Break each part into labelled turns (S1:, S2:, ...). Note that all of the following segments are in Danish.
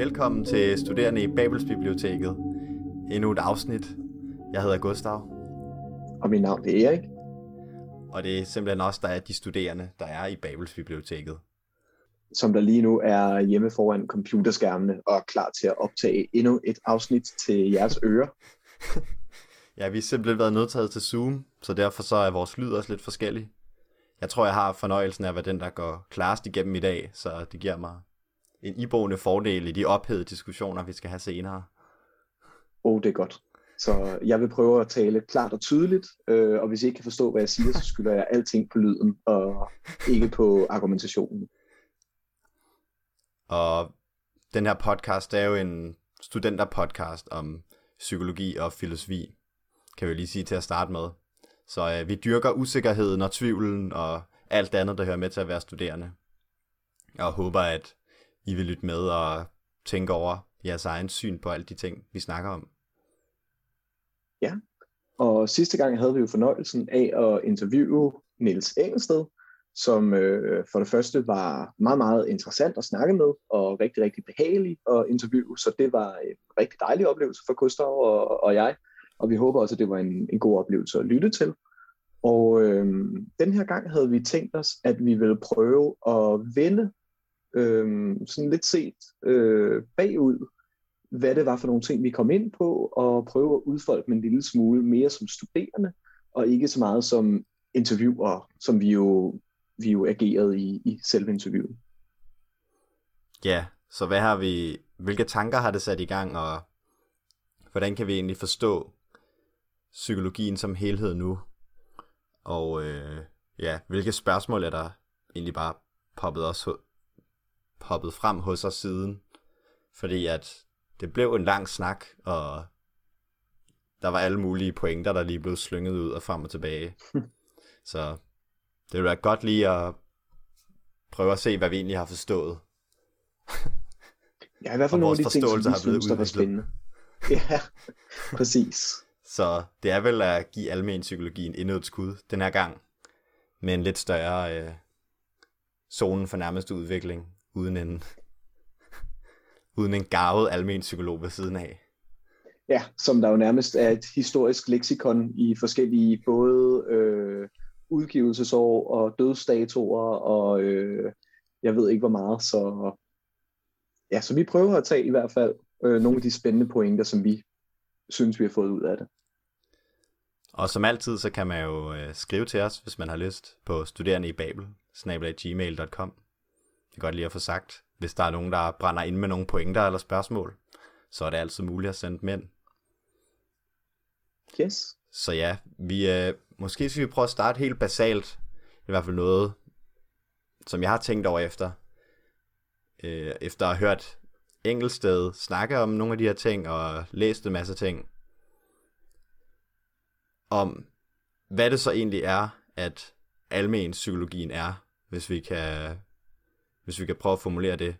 S1: Velkommen til Studerende i Babelsbiblioteket. Endnu et afsnit. Jeg hedder Gustav.
S2: Og mit navn er Erik.
S1: Og det er simpelthen også der er de studerende, der er i Babelsbiblioteket.
S2: Som der lige nu er hjemme foran computerskærmene og er klar til at optage endnu et afsnit til jeres ører.
S1: ja, vi har simpelthen været nødtaget til Zoom, så derfor så er vores lyd også lidt forskellig. Jeg tror, jeg har fornøjelsen af at være den, der går klarest igennem i dag, så det giver mig en iboende fordel i de ophedede diskussioner, vi skal have senere.
S2: Åh, oh, det er godt. Så jeg vil prøve at tale klart og tydeligt, øh, og hvis I ikke kan forstå, hvad jeg siger, så skylder jeg alting på lyden, og ikke på argumentationen.
S1: Og den her podcast er jo en studenterpodcast om psykologi og filosofi, kan vi lige sige til at starte med. Så øh, vi dyrker usikkerheden og tvivlen og alt andet, der hører med til at være studerende. Og håber, at i vil lytte med og tænke over jeres egen syn på alle de ting, vi snakker om.
S2: Ja, og sidste gang havde vi jo fornøjelsen af at interviewe Niels Engelsted, som øh, for det første var meget, meget interessant at snakke med, og rigtig, rigtig behagelig at interviewe, så det var en rigtig dejlig oplevelse for Gustav og, og jeg, og vi håber også, at det var en, en god oplevelse at lytte til. Og øh, den her gang havde vi tænkt os, at vi ville prøve at vende øh, sådan lidt set øh, bagud, hvad det var for nogle ting, vi kom ind på, og prøve at udfolde dem en lille smule mere som studerende, og ikke så meget som interviewer, som vi jo, vi jo agerede i, i selve interviewet.
S1: Ja, så hvad har vi, hvilke tanker har det sat i gang, og hvordan kan vi egentlig forstå psykologien som helhed nu? Og øh, ja, hvilke spørgsmål er der egentlig bare poppet, os, poppet frem hos os siden? Fordi at det blev en lang snak, og der var alle mulige pointer, der lige blev slynget ud og frem og tilbage. Så det vil være godt lige at prøve at se, hvad vi egentlig har forstået.
S2: Ja, i hvert fald nogle af de ting, som vi synes, der var spændende. Ja, præcis.
S1: Så det er vel at give almen psykologien endnu et skud den her gang, med en lidt større øh, zonen for nærmeste udvikling, uden en, uden en gavet almen psykolog ved siden af.
S2: Ja, som der jo nærmest er et historisk leksikon i forskellige både øh, udgivelsesår og dødsdatoer og øh, jeg ved ikke hvor meget. Så, ja, så vi prøver at tage i hvert fald øh, nogle af de spændende pointer, som vi synes, vi har fået ud af det.
S1: Og som altid, så kan man jo øh, skrive til os, hvis man har lyst, på studerende i babel, gmail.com. Er godt lige at få sagt. Hvis der er nogen, der brænder ind med nogle pointer eller spørgsmål, så er det altid muligt at sende dem ind.
S2: Yes.
S1: Så ja, vi, øh, måske skal vi prøve at starte helt basalt. I hvert fald noget, som jeg har tænkt over efter. Øh, efter at have hørt Engelsted snakke om nogle af de her ting, og læst en masse ting, om hvad det så egentlig er, at almen psykologien er, hvis vi kan, hvis vi kan prøve at formulere det.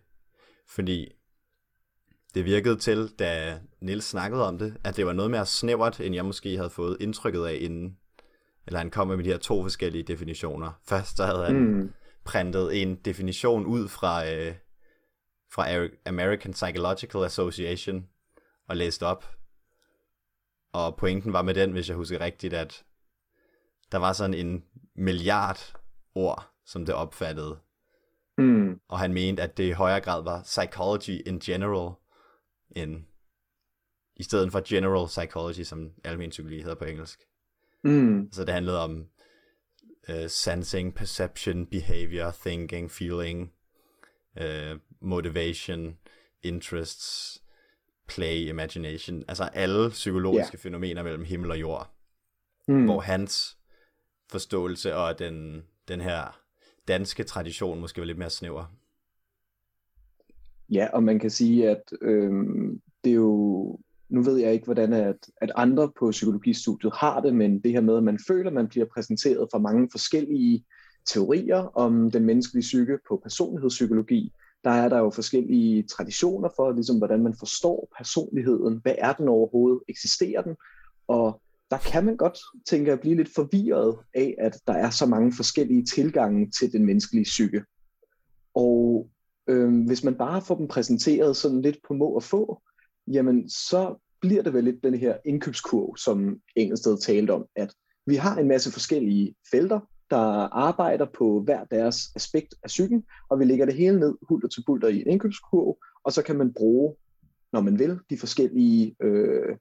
S1: Fordi det virkede til, da Nils snakkede om det, at det var noget mere snævert, end jeg måske havde fået indtrykket af inden. Eller han kom med de her to forskellige definitioner. Først så havde han mm. printet en definition ud fra, øh, fra American Psychological Association og læst op. Og pointen var med den, hvis jeg husker rigtigt, at der var sådan en milliard ord, som det opfattede. Mm. Og han mente, at det i højere grad var psychology in general, end i stedet for general psychology, som almen psykologi hedder på engelsk. Mm. Så det handlede om uh, sensing, perception, behavior, thinking, feeling, uh, motivation, interests, play, imagination, altså alle psykologiske yeah. fænomener mellem himmel og jord. Mm. Hvor hans forståelse og den, den her danske tradition måske var lidt mere snæver.
S2: Ja, og man kan sige, at øh, det er jo, nu ved jeg ikke, hvordan at, at andre på psykologistudiet har det, men det her med, at man føler, at man bliver præsenteret for mange forskellige teorier om den menneskelige psyke på personlighedspsykologi, der er der jo forskellige traditioner for, ligesom hvordan man forstår personligheden. Hvad er den overhovedet? Eksisterer den? Og der kan man godt tænke at blive lidt forvirret af, at der er så mange forskellige tilgange til den menneskelige psyke. Og øh, hvis man bare får dem præsenteret sådan lidt på må og få, jamen så bliver det vel lidt den her indkøbskurv, som Engelsted talte om, at vi har en masse forskellige felter, der arbejder på hver deres aspekt af psyken, og vi lægger det hele ned hulter til bulter i en indkøbskurv, og så kan man bruge, når man vil, de forskellige øh,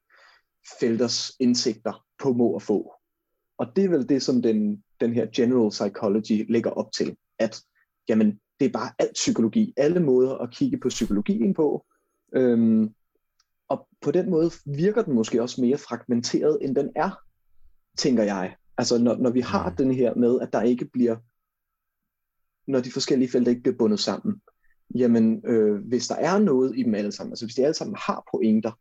S2: felters indsigter på må og få. Og det er vel det, som den, den her general psychology lægger op til, at jamen, det er bare alt psykologi, alle måder at kigge på psykologien på, øhm, og på den måde virker den måske også mere fragmenteret, end den er, tænker jeg. Altså når, når vi har mm. den her med, at der ikke bliver, når de forskellige felter ikke bliver bundet sammen, jamen øh, hvis der er noget i dem alle sammen, altså hvis de alle sammen har pointer,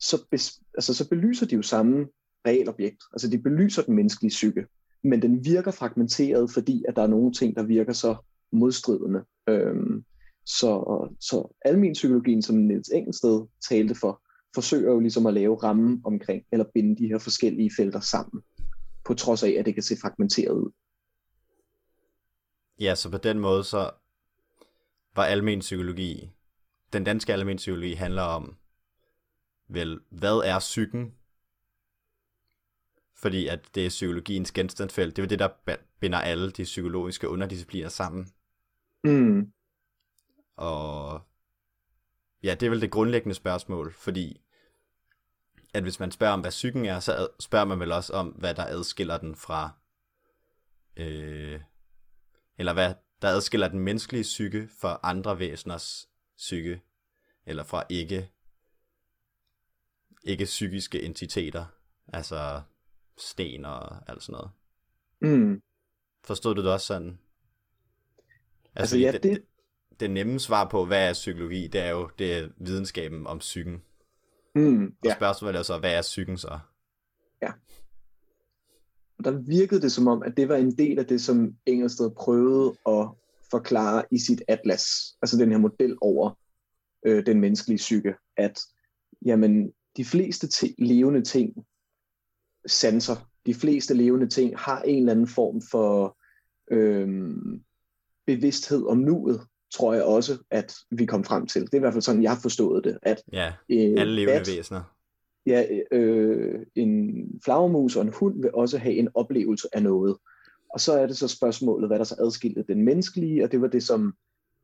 S2: så, bes, altså, så belyser de jo samme realobjekt. Altså de belyser den menneskelige psyke, men den virker fragmenteret, fordi at der er nogle ting, der virker så modstridende. Øhm, så, så almen psykologien, som Niels Engelsted talte for, forsøger jo ligesom at lave rammen omkring, eller binde de her forskellige felter sammen, på trods af, at det kan se fragmenteret ud.
S1: Ja, så på den måde, så var almen psykologi, den danske almen psykologi handler om, vel, hvad er psyken? Fordi at det er psykologiens genstandsfelt. Det er det, der binder alle de psykologiske underdiscipliner sammen.
S2: Mm.
S1: Og ja, det er vel det grundlæggende spørgsmål, fordi at hvis man spørger om, hvad psyken er, så spørger man vel også om, hvad der adskiller den fra, øh, eller hvad der adskiller den menneskelige psyke fra andre væseners psyke, eller fra ikke, ikke psykiske entiteter, altså sten og alt sådan noget.
S2: Mm.
S1: Forstod du det også sådan?
S2: Altså, altså ja, det, det,
S1: det nemme svar på, hvad er psykologi, det er jo det er videnskaben om psyken.
S2: Mm, ja.
S1: Og spørgsmålet er så, hvad er psyken så?
S2: Ja. Og der virkede det som om, at det var en del af det, som Engelsted prøvede at forklare i sit atlas, altså den her model over øh, den menneskelige psyke, at jamen, de fleste t- levende ting sanser, de fleste levende ting har en eller anden form for øh, bevidsthed om nuet, tror jeg også, at vi kom frem til. Det er i hvert fald sådan, jeg har forstået det. At,
S1: ja, øh, alle levende at, væsener.
S2: Ja, øh, en flagermus og en hund vil også have en oplevelse af noget. Og så er det så spørgsmålet, hvad der så adskilte den menneskelige, og det var det, som,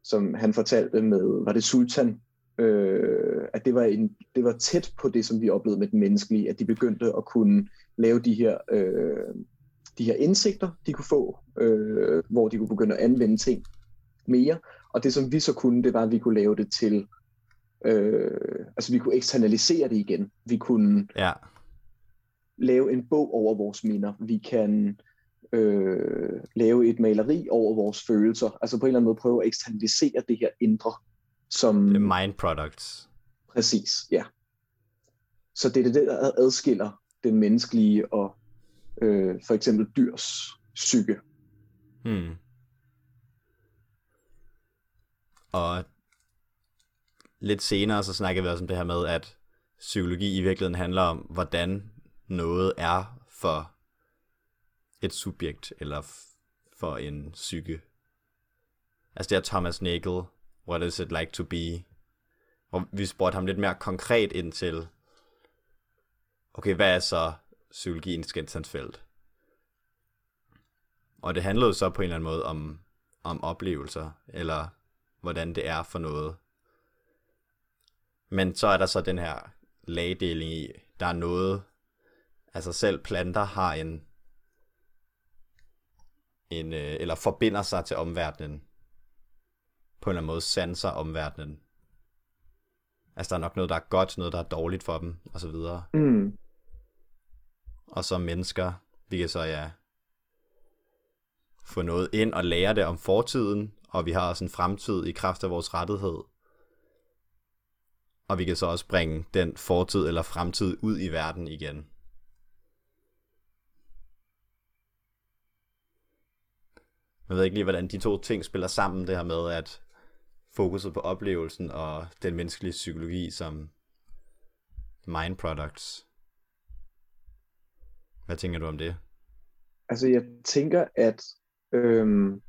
S2: som han fortalte med, var det sultan, øh, at det var, en, det var tæt på det, som vi oplevede med den menneskelige, at de begyndte at kunne lave de her, øh, de her indsigter, de kunne få, øh, hvor de kunne begynde at anvende ting mere. Og det, som vi så kunne, det var, at vi kunne lave det til, øh, altså vi kunne eksternalisere det igen. Vi kunne
S1: ja.
S2: lave en bog over vores minder. Vi kan øh, lave et maleri over vores følelser. Altså på en eller anden måde prøve at eksternalisere det her indre. Som,
S1: det mind products.
S2: Præcis, ja. Så det er det, der adskiller den menneskelige og øh, for eksempel dyrs psyke.
S1: Hmm. Og lidt senere så snakker vi også om det her med, at psykologi i virkeligheden handler om, hvordan noget er for et subjekt, eller for en psyke. Altså det er Thomas Nagel, What is it like to be? Og vi spurgte ham lidt mere konkret ind til, okay, hvad er så psykologiens genstandsfelt? Og det handlede så på en eller anden måde om, om oplevelser, eller hvordan det er for noget. Men så er der så den her lagdeling i, der er noget, altså selv planter har en, en øh, eller forbinder sig til omverdenen, på en eller anden måde sanser omverdenen. Altså der er nok noget, der er godt, noget, der er dårligt for dem, og så videre.
S2: Mm.
S1: Og som mennesker, vi kan så ja, få noget ind og lære det om fortiden, og vi har også en fremtid i kraft af vores rettighed. Og vi kan så også bringe den fortid eller fremtid ud i verden igen. Jeg ved ikke lige, hvordan de to ting spiller sammen, det her med, at fokuset på oplevelsen og den menneskelige psykologi som mind products. Hvad tænker du om det?
S2: Altså, jeg tænker, at øhm,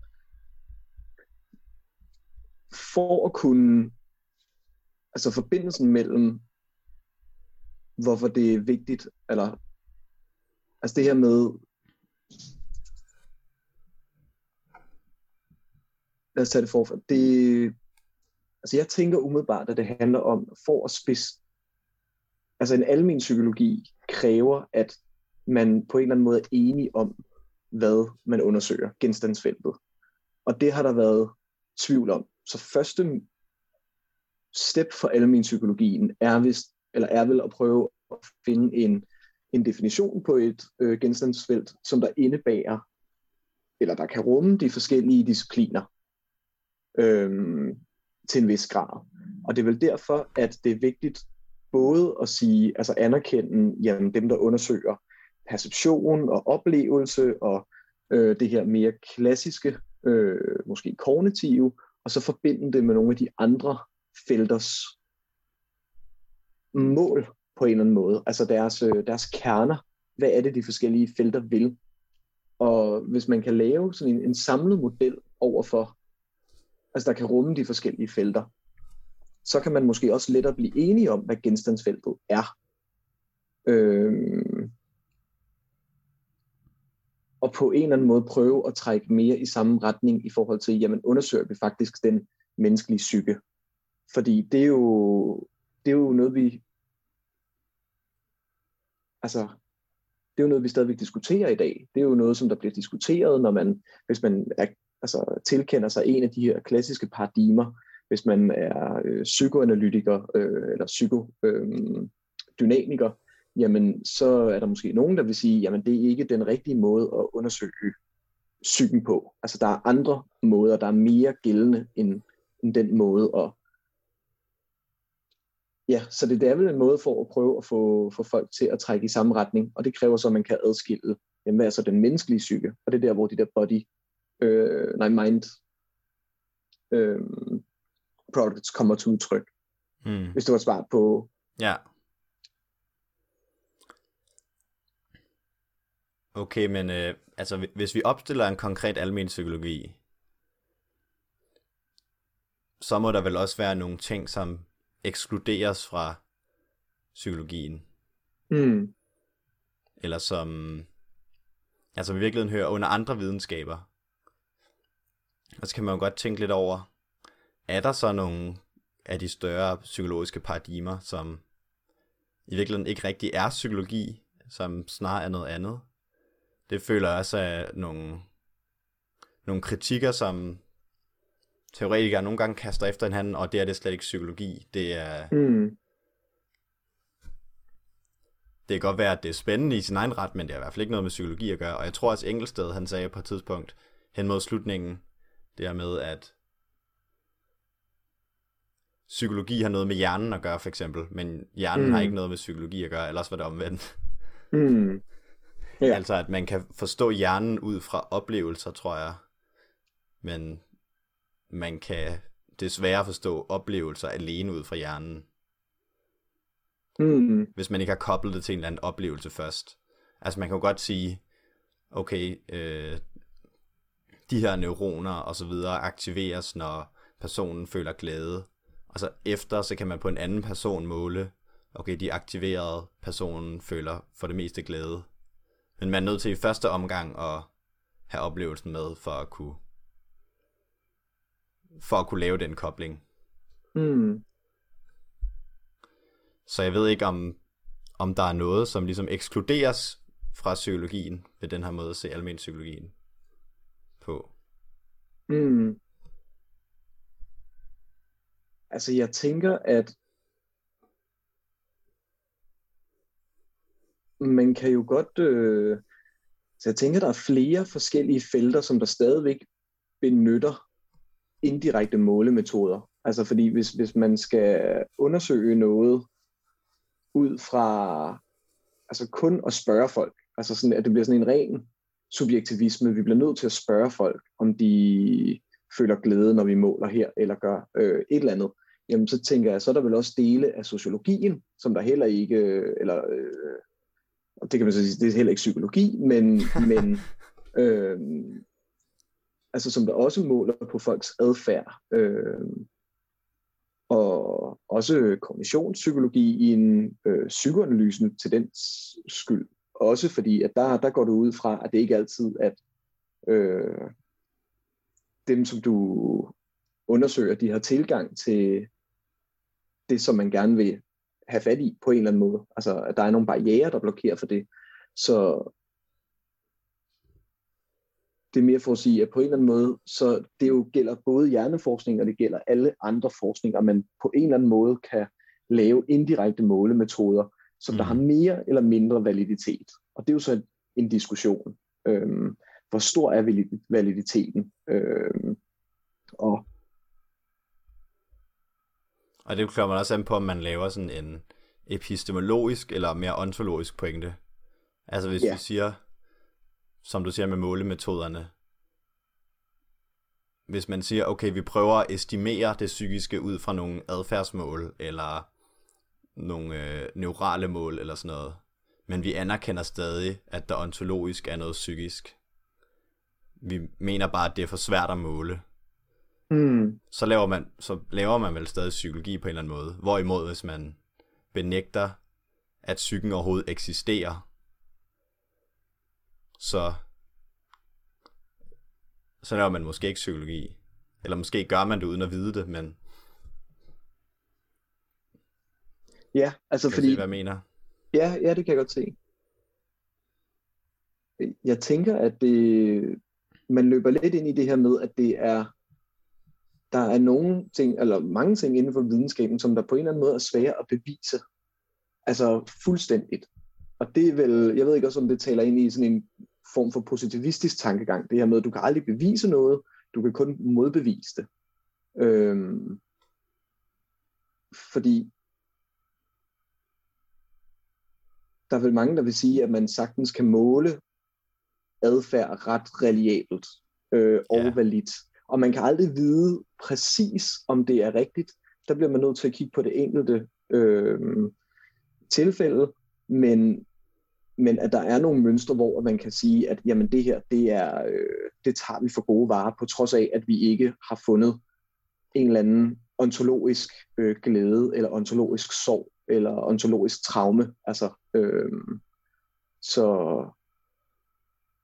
S2: for at kunne, altså forbindelsen mellem, hvorfor det er vigtigt, eller altså det her med, lad os tage det forfra. Det, altså jeg tænker umiddelbart, at det handler om, for at spids... altså en almen psykologi kræver, at man på en eller anden måde er enig om, hvad man undersøger, genstandsfeltet. Og det har der været tvivl om. Så første step for almen psykologien er, vist, eller er vel at prøve at finde en, en definition på et øh, genstandsfelt, som der indebærer, eller der kan rumme de forskellige discipliner øhm, til en vis grad. Og det er vel derfor, at det er vigtigt både at sige, altså anerkende jamen, dem, der undersøger perception og oplevelse og øh, det her mere klassiske, øh, måske kognitive, og så forbinde det med nogle af de andre felters mål på en eller anden måde. Altså deres, øh, deres kerner. Hvad er det, de forskellige felter vil? Og hvis man kan lave sådan en, en samlet model over for, altså der kan rumme de forskellige felter, så kan man måske også lettere blive enige om, hvad genstandsfeltet er. Øhm, og på en eller anden måde prøve at trække mere i samme retning i forhold til, jamen undersøger vi faktisk den menneskelige psyke. Fordi det er jo, det er jo noget, vi altså, det er jo noget, vi stadigvæk diskuterer i dag. Det er jo noget, som der bliver diskuteret, når man, hvis man er, altså, tilkender sig en af de her klassiske paradigmer, hvis man er øh, psykoanalytiker øh, eller psykodynamiker, øh, jamen så er der måske nogen, der vil sige, jamen det er ikke den rigtige måde at undersøge psyken på. Altså der er andre måder, der er mere gældende end, end den måde at Ja, så det, det er vel en måde for at prøve at få, få folk til at trække i samme retning, og det kræver så, at man kan adskille, jamen, hvad er så den menneskelige psyke, og det er der, hvor de der body, øh, nej, mind øh, products kommer til udtryk. Hmm. Hvis det var svar på...
S1: Ja. Okay, men øh, altså, hvis vi opstiller en konkret almen psykologi, så må der vel også være nogle ting, som ekskluderes fra psykologien.
S2: Mm.
S1: Eller som, altså i virkeligheden hører under andre videnskaber. Og så kan man jo godt tænke lidt over, er der så nogle af de større psykologiske paradigmer, som i virkeligheden ikke rigtig er psykologi, som snarere er noget andet. Det føler jeg også af nogle, nogle kritikker, som teoretikere nogle gange kaster efter hinanden, og det er det slet ikke psykologi. Det er...
S2: Mm.
S1: Det kan godt være, at det er spændende i sin egen ret, men det har i hvert fald ikke noget med psykologi at gøre. Og jeg tror også Engelsted, han sagde på et tidspunkt, hen mod slutningen, det er med, at psykologi har noget med hjernen at gøre, for eksempel, men hjernen mm. har ikke noget med psykologi at gøre, ellers var det omvendt.
S2: Mm.
S1: Ja. altså, at man kan forstå hjernen ud fra oplevelser, tror jeg, men man kan desværre forstå oplevelser alene ud fra hjernen.
S2: Mm.
S1: Hvis man ikke har koblet det til en eller anden oplevelse først. Altså man kan jo godt sige, okay, øh, de her neuroner og så videre aktiveres, når personen føler glæde. Og så efter, så kan man på en anden person måle, okay, de aktiverede personen føler for det meste glæde. Men man er nødt til i første omgang at have oplevelsen med, for at kunne for at kunne lave den kobling.
S2: Mm.
S1: Så jeg ved ikke, om, om der er noget, som ligesom ekskluderes fra psykologien, ved den her måde at se almen psykologien.
S2: Mm. Altså jeg tænker, at man kan jo godt, øh, så jeg tænker, der er flere forskellige felter, som der stadigvæk benytter indirekte målemetoder. Altså fordi hvis, hvis man skal undersøge noget ud fra altså kun at spørge folk, altså sådan, at det bliver sådan en ren subjektivisme, vi bliver nødt til at spørge folk, om de føler glæde, når vi måler her, eller gør øh, et eller andet, jamen så tænker jeg, så er der vel også dele af sociologien, som der heller ikke, eller øh, det kan man så sige, det er heller ikke psykologi, men, men øh, altså som der også måler på folks adfærd. Øh, og også kommissionspsykologi i en øh, psykoanalysen til den skyld. Også fordi, at der, der går du ud fra, at det ikke altid at øh, dem, som du undersøger, de har tilgang til det, som man gerne vil have fat i på en eller anden måde. Altså, at der er nogle barriere, der blokerer for det. Så det er mere for at sige, at på en eller anden måde, så det jo gælder både hjerneforskning, og det gælder alle andre forskninger, man på en eller anden måde kan lave indirekte målemetoder, som mm. der har mere eller mindre validitet. Og det er jo så en diskussion. Øhm, hvor stor er validiteten? Øhm, og
S1: og det kommer man også an på, om man laver sådan en epistemologisk eller mere ontologisk pointe. Altså hvis ja. vi siger, som du siger med målemetoderne, hvis man siger, okay, vi prøver at estimere det psykiske ud fra nogle adfærdsmål, eller nogle øh, neurale mål, eller sådan noget, men vi anerkender stadig, at der ontologisk er noget psykisk. Vi mener bare, at det er for svært at måle. Mm. Så, laver man, så laver man vel stadig psykologi på en eller anden måde. Hvorimod, hvis man benægter, at psyken overhovedet eksisterer, så, så laver man måske ikke psykologi. Eller måske gør man det uden at vide det, men...
S2: Ja, altså
S1: kan
S2: fordi...
S1: Se, hvad jeg mener?
S2: Ja, ja, det kan jeg godt se. Jeg tænker, at det, man løber lidt ind i det her med, at det er, der er nogle ting, eller mange ting inden for videnskaben, som der på en eller anden måde er svære at bevise. Altså fuldstændigt. Og det er vel, jeg ved ikke også, om det taler ind i sådan en form for positivistisk tankegang. Det her med, at du kan aldrig bevise noget, du kan kun modbevise det. Øhm, fordi der er vel mange, der vil sige, at man sagtens kan måle adfærd ret reliabelt øh, og yeah. validt. Og man kan aldrig vide præcis, om det er rigtigt. Der bliver man nødt til at kigge på det enkelte øh, tilfælde, men, men at der er nogle mønstre, hvor man kan sige, at jamen det her, det, er, øh, det tager vi for gode varer, på trods af, at vi ikke har fundet en eller anden ontologisk øh, glæde, eller ontologisk sorg, eller ontologisk traume. Altså, øh, så,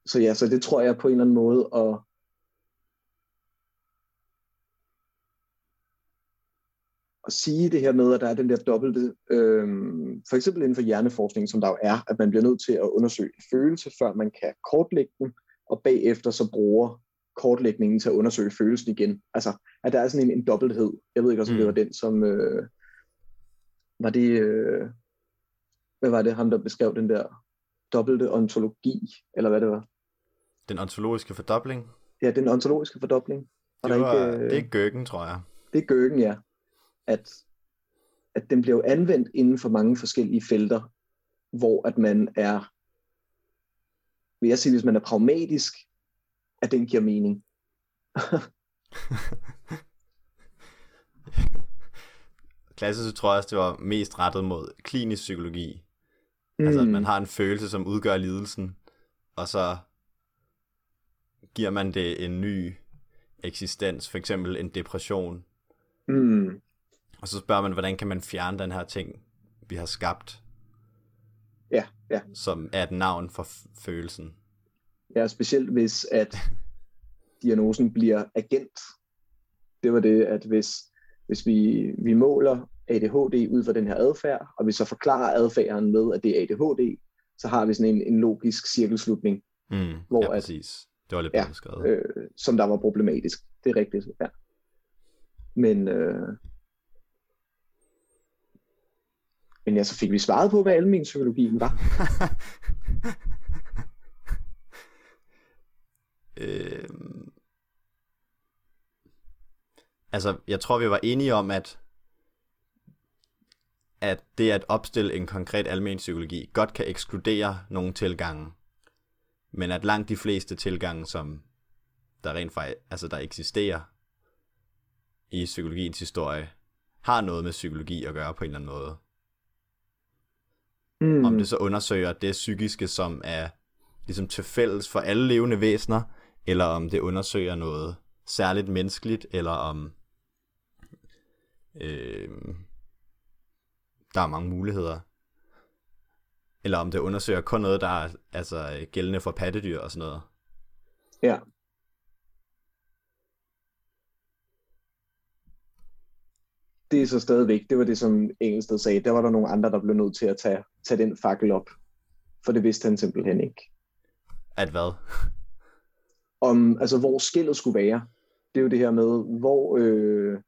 S2: så ja, så det tror jeg på en eller anden måde at at sige det her med, at der er den der dobbelte, øh, for eksempel inden for hjerneforskning, som der jo er, at man bliver nødt til at undersøge en følelse, før man kan kortlægge den, og bagefter så bruger kortlægningen til at undersøge følelsen igen. Altså, at der er sådan en, en dobbelthed. Jeg ved ikke også, om mm. det var den, som... Øh, var det... Øh, hvad var det, ham der beskrev den der dobbelte ontologi, eller hvad det var?
S1: Den ontologiske fordobling?
S2: Ja, den ontologiske fordobling.
S1: Var det, var, ikke, øh, det er Gøgen, tror jeg.
S2: Det er Gøgen, ja. At, at den bliver anvendt inden for mange forskellige felter, hvor at man er, vil jeg sige, hvis man er pragmatisk, at den giver mening.
S1: Klassisk tror jeg også, det var mest rettet mod klinisk psykologi. Mm. Altså, at man har en følelse, som udgør lidelsen, og så giver man det en ny eksistens, for eksempel en depression. Mm. Og så spørger man, hvordan kan man fjerne den her ting, vi har skabt?
S2: Ja, ja.
S1: Som er et navn for følelsen.
S2: Ja, specielt hvis at diagnosen bliver agent. Det var det, at hvis, hvis vi, vi måler ADHD ud fra den her adfærd, og vi så forklarer adfærden med, at det er ADHD, så har vi sådan en, en logisk cirkelslutning.
S1: Mm, hvor ja, præcis. Det var lidt ja, beskrevet.
S2: Øh, som der var problematisk. Det er rigtigt, ja. Men, øh, men ja, så fik vi svaret på, hvad almen psykologien var.
S1: øh, altså, jeg tror, vi var enige om, at at det at opstille en konkret almen psykologi godt kan ekskludere nogle tilgange, men at langt de fleste tilgange, som der rent faktisk, altså der eksisterer i psykologiens historie, har noget med psykologi at gøre på en eller anden måde. Mm. Om det så undersøger det psykiske, som er ligesom til fælles for alle levende væsener, eller om det undersøger noget særligt menneskeligt, eller om øh, der er mange muligheder. Eller om det undersøger kun noget, der er altså, gældende for pattedyr og sådan noget.
S2: Ja. Det er så stadigvæk, det var det, som Engelsted sagde, der var der nogle andre, der blev nødt til at tage, tage den fakkel op. For det vidste han simpelthen ikke.
S1: At hvad?
S2: Om, altså, hvor skillet skulle være. Det er jo det her med, hvor, øh,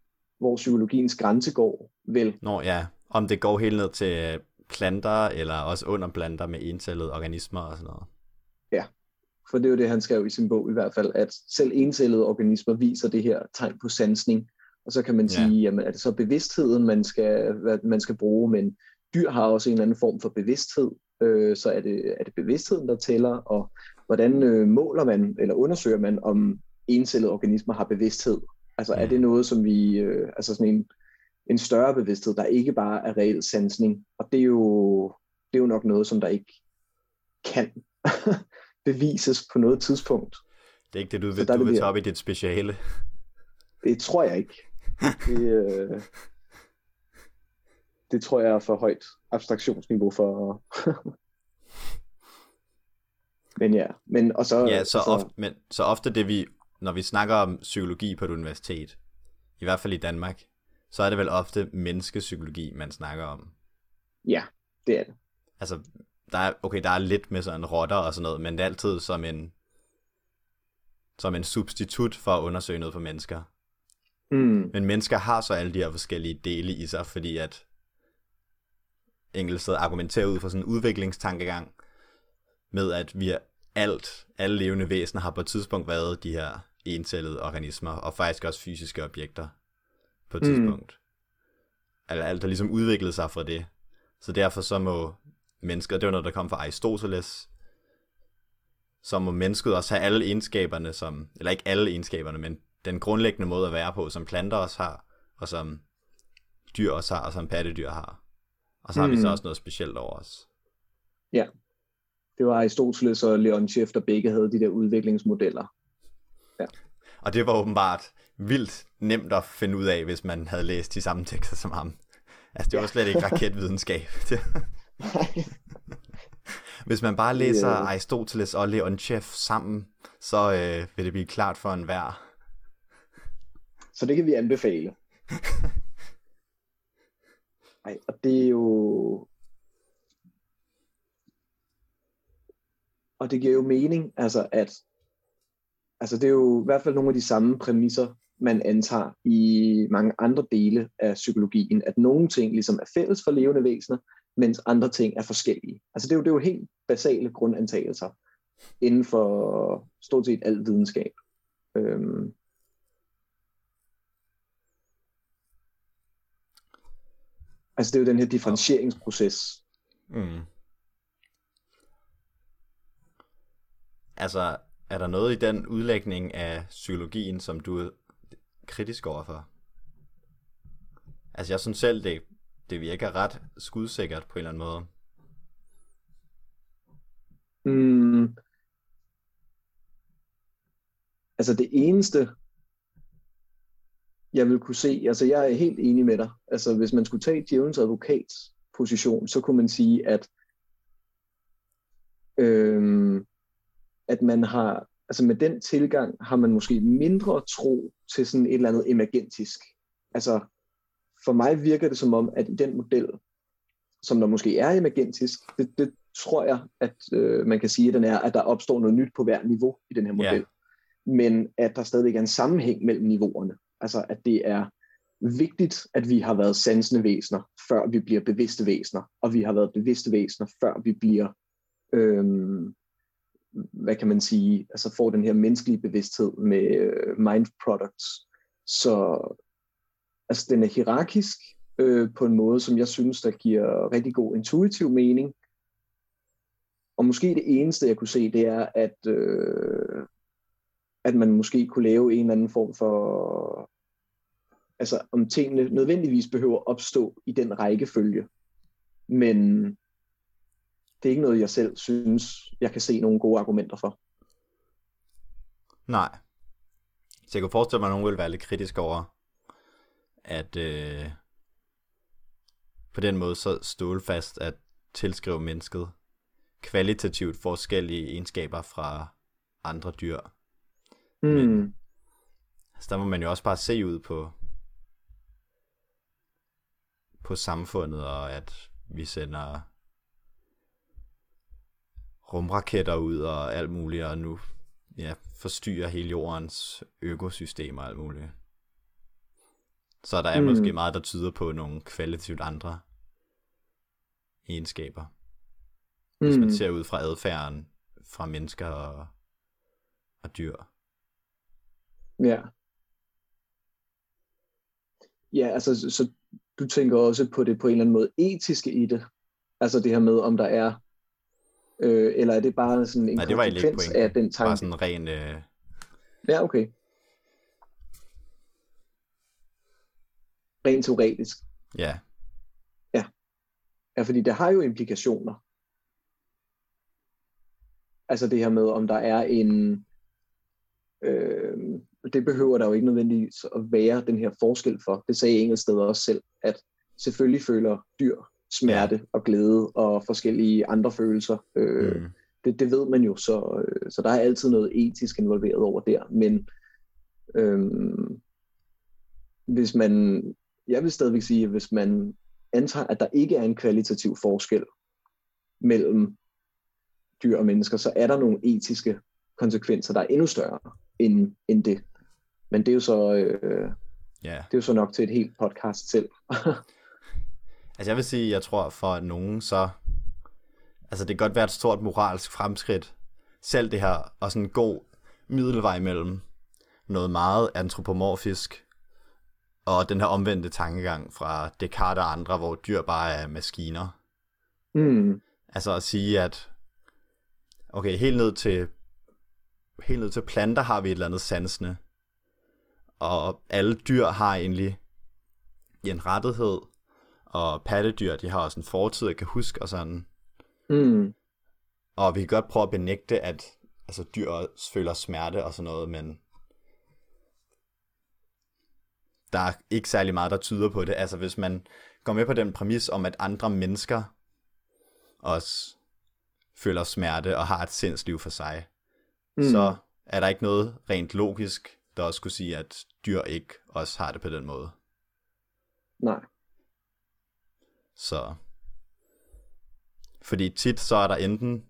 S2: hvor psykologiens grænse går, vel.
S1: Nå ja, om det går helt ned til planter, eller også under planter med encellede organismer og sådan noget.
S2: Ja, for det er jo det, han skrev i sin bog i hvert fald, at selv encellede organismer viser det her tegn på sansning. Og så kan man sige, ja. jamen er det så bevidstheden, man skal, hvad man skal bruge, men dyr har også en eller anden form for bevidsthed, øh, så er det, er det bevidstheden, der tæller, og hvordan øh, måler man, eller undersøger man, om encellede organismer har bevidsthed? Altså er det noget, som vi, øh, altså sådan en, en større bevidsthed, der ikke bare er reel sansning, og det er jo, det er jo nok noget, som der ikke kan bevises på noget tidspunkt.
S1: Det er ikke det, du vil, du vil tage op i dit speciale.
S2: Det tror jeg ikke. Det, øh, det tror jeg er for højt abstraktionsniveau for... men ja, men og så...
S1: Ja, så, altså, ofte, men, så ofte det vi, når vi snakker om psykologi på et universitet, i hvert fald i Danmark, så er det vel ofte menneskepsykologi, man snakker om.
S2: Ja, det er det.
S1: Altså, der er, okay, der er lidt med sådan rotter og sådan noget, men det er altid som en, som en substitut for at undersøge noget på mennesker.
S2: Mm.
S1: Men mennesker har så alle de her forskellige dele i sig, fordi at Engelsted argumenterer ud fra sådan en udviklingstankegang, med at vi er alt, alle levende væsener har på et tidspunkt været de her encellede organismer, og faktisk også fysiske objekter på et mm. tidspunkt. Eller alt har ligesom udviklet sig fra det. Så derfor så må mennesker, det var noget, der kom fra Aristoteles, så må mennesket også have alle egenskaberne, som, eller ikke alle egenskaberne, men den grundlæggende måde at være på, som planter også har, og som dyr også har, og som pattedyr har. Og så har mm. vi så mm. også noget specielt over os.
S2: Ja, det var Aristoteles og Leon Schiff, der begge havde de der udviklingsmodeller. Ja.
S1: Og det var åbenbart vildt nemt at finde ud af, hvis man havde læst de samme tekster som ham. Altså, det var slet ikke raketvidenskab. hvis man bare læser yeah. Aristoteles og Leontjev sammen, så øh, vil det blive klart for en hver.
S2: Så det kan vi anbefale. Ej, og det er jo... Og det giver jo mening, altså at altså det er jo i hvert fald nogle af de samme præmisser, man antager i mange andre dele af psykologien, at nogle ting ligesom er fælles for levende væsener, mens andre ting er forskellige. Altså det er jo, det er jo helt basale grundantagelser inden for stort set al videnskab. Øhm. Altså det er jo den her differentieringsproces.
S1: Mm. Altså, er der noget i den udlægning af psykologien, som du kritisk overfor? Altså jeg synes selv, det, det virker ret skudsikkert på en eller anden måde.
S2: Mm. Altså det eneste, jeg vil kunne se, altså jeg er helt enig med dig. Altså hvis man skulle tage djævelens advokats position, så kunne man sige, at øhm, at man har altså med den tilgang har man måske mindre tro til sådan et eller andet emergentisk. Altså for mig virker det som om, at i den model, som der måske er emergentisk, det, det tror jeg, at øh, man kan sige, at den er, at der opstår noget nyt på hver niveau i den her model. Yeah. Men at der stadig er en sammenhæng mellem niveauerne. Altså at det er vigtigt, at vi har været sansende væsener, før vi bliver bevidste væsener, og vi har været bevidste væsener, før vi bliver øhm, hvad kan man sige, altså får den her menneskelige bevidsthed med øh, mind products. Så altså, den er hierarkisk øh, på en måde, som jeg synes, der giver rigtig god intuitiv mening. Og måske det eneste, jeg kunne se, det er, at, øh, at man måske kunne lave en eller anden form for, altså om tingene nødvendigvis behøver at opstå i den rækkefølge. Men det er ikke noget, jeg selv synes, jeg kan se nogle gode argumenter for.
S1: Nej. Så jeg kunne forestille mig, at nogen ville være lidt kritisk over, at øh, på den måde så ståle fast at tilskrive mennesket kvalitativt forskellige egenskaber fra andre dyr.
S2: Mm.
S1: Men- Så der må man jo også bare se ud på på samfundet, og at vi sender rumraketter ud og alt muligt, og nu ja, forstyrrer hele jordens økosystem og alt muligt. Så der er
S2: Mm.
S1: mm. måske meget, der tyder på nogle kvalitativt andre egenskaber. Hvis man
S2: Mm.
S1: ser ud fra adfærden fra mennesker og, og dyr.
S2: Ja. Ja, altså, så, så du tænker også på det på en eller anden måde etiske i det. Altså det her med, om der er, øh, eller er det bare sådan en
S1: Nej, det var ikke
S2: konsekvens
S1: pointen.
S2: af den tanke?
S1: Bare sådan ren... Øh,
S2: Ja, okay. Rent teoretisk.
S1: ja,
S2: Ja, fordi det har jo implikationer. Altså det her med, om der er en... Øh, det behøver der jo ikke nødvendigvis at være den her forskel for. Det sagde Engelsted også selv, at selvfølgelig føler dyr smerte og glæde og forskellige andre følelser. Øh,
S1: mm,
S2: det, det ved man jo, så, øh, så der er altid noget etisk involveret over der. Men øhm, hvis man, jeg vil stadigvæk sige, at hvis man antager, at der ikke er en kvalitativ forskel mellem dyr og mennesker, så er der nogle etiske konsekvenser, der er endnu større end, end det. Men det er jo så, øh,
S1: ja.
S2: det er jo så nok til et helt podcast selv.
S1: Altså jeg vil sige, jeg tror for nogen så... Altså det kan godt være et stort moralsk fremskridt. Selv det her, og sådan en god middelvej mellem noget meget antropomorfisk, og den her omvendte tankegang fra Descartes og andre, hvor dyr bare er maskiner.
S2: mm,
S1: Altså at sige, at okay, helt ned til helt ned til planter har vi et eller andet sansende. Og alle dyr har egentlig en rettighed, og pattedyr, de har også en fortid, jeg kan huske, og sådan.
S2: mm,
S1: Og vi kan godt prøve at benægte, at altså, dyr også føler smerte og sådan noget, men der er ikke særlig meget, der tyder på det. Altså hvis man går med på den præmis om, at andre mennesker også føler smerte og har et sindsliv for sig,
S2: mm.
S1: så er der ikke noget rent logisk, der også skulle sige, at dyr ikke også har det på den måde.
S2: nej.
S1: Så. Fordi tit så er der enten,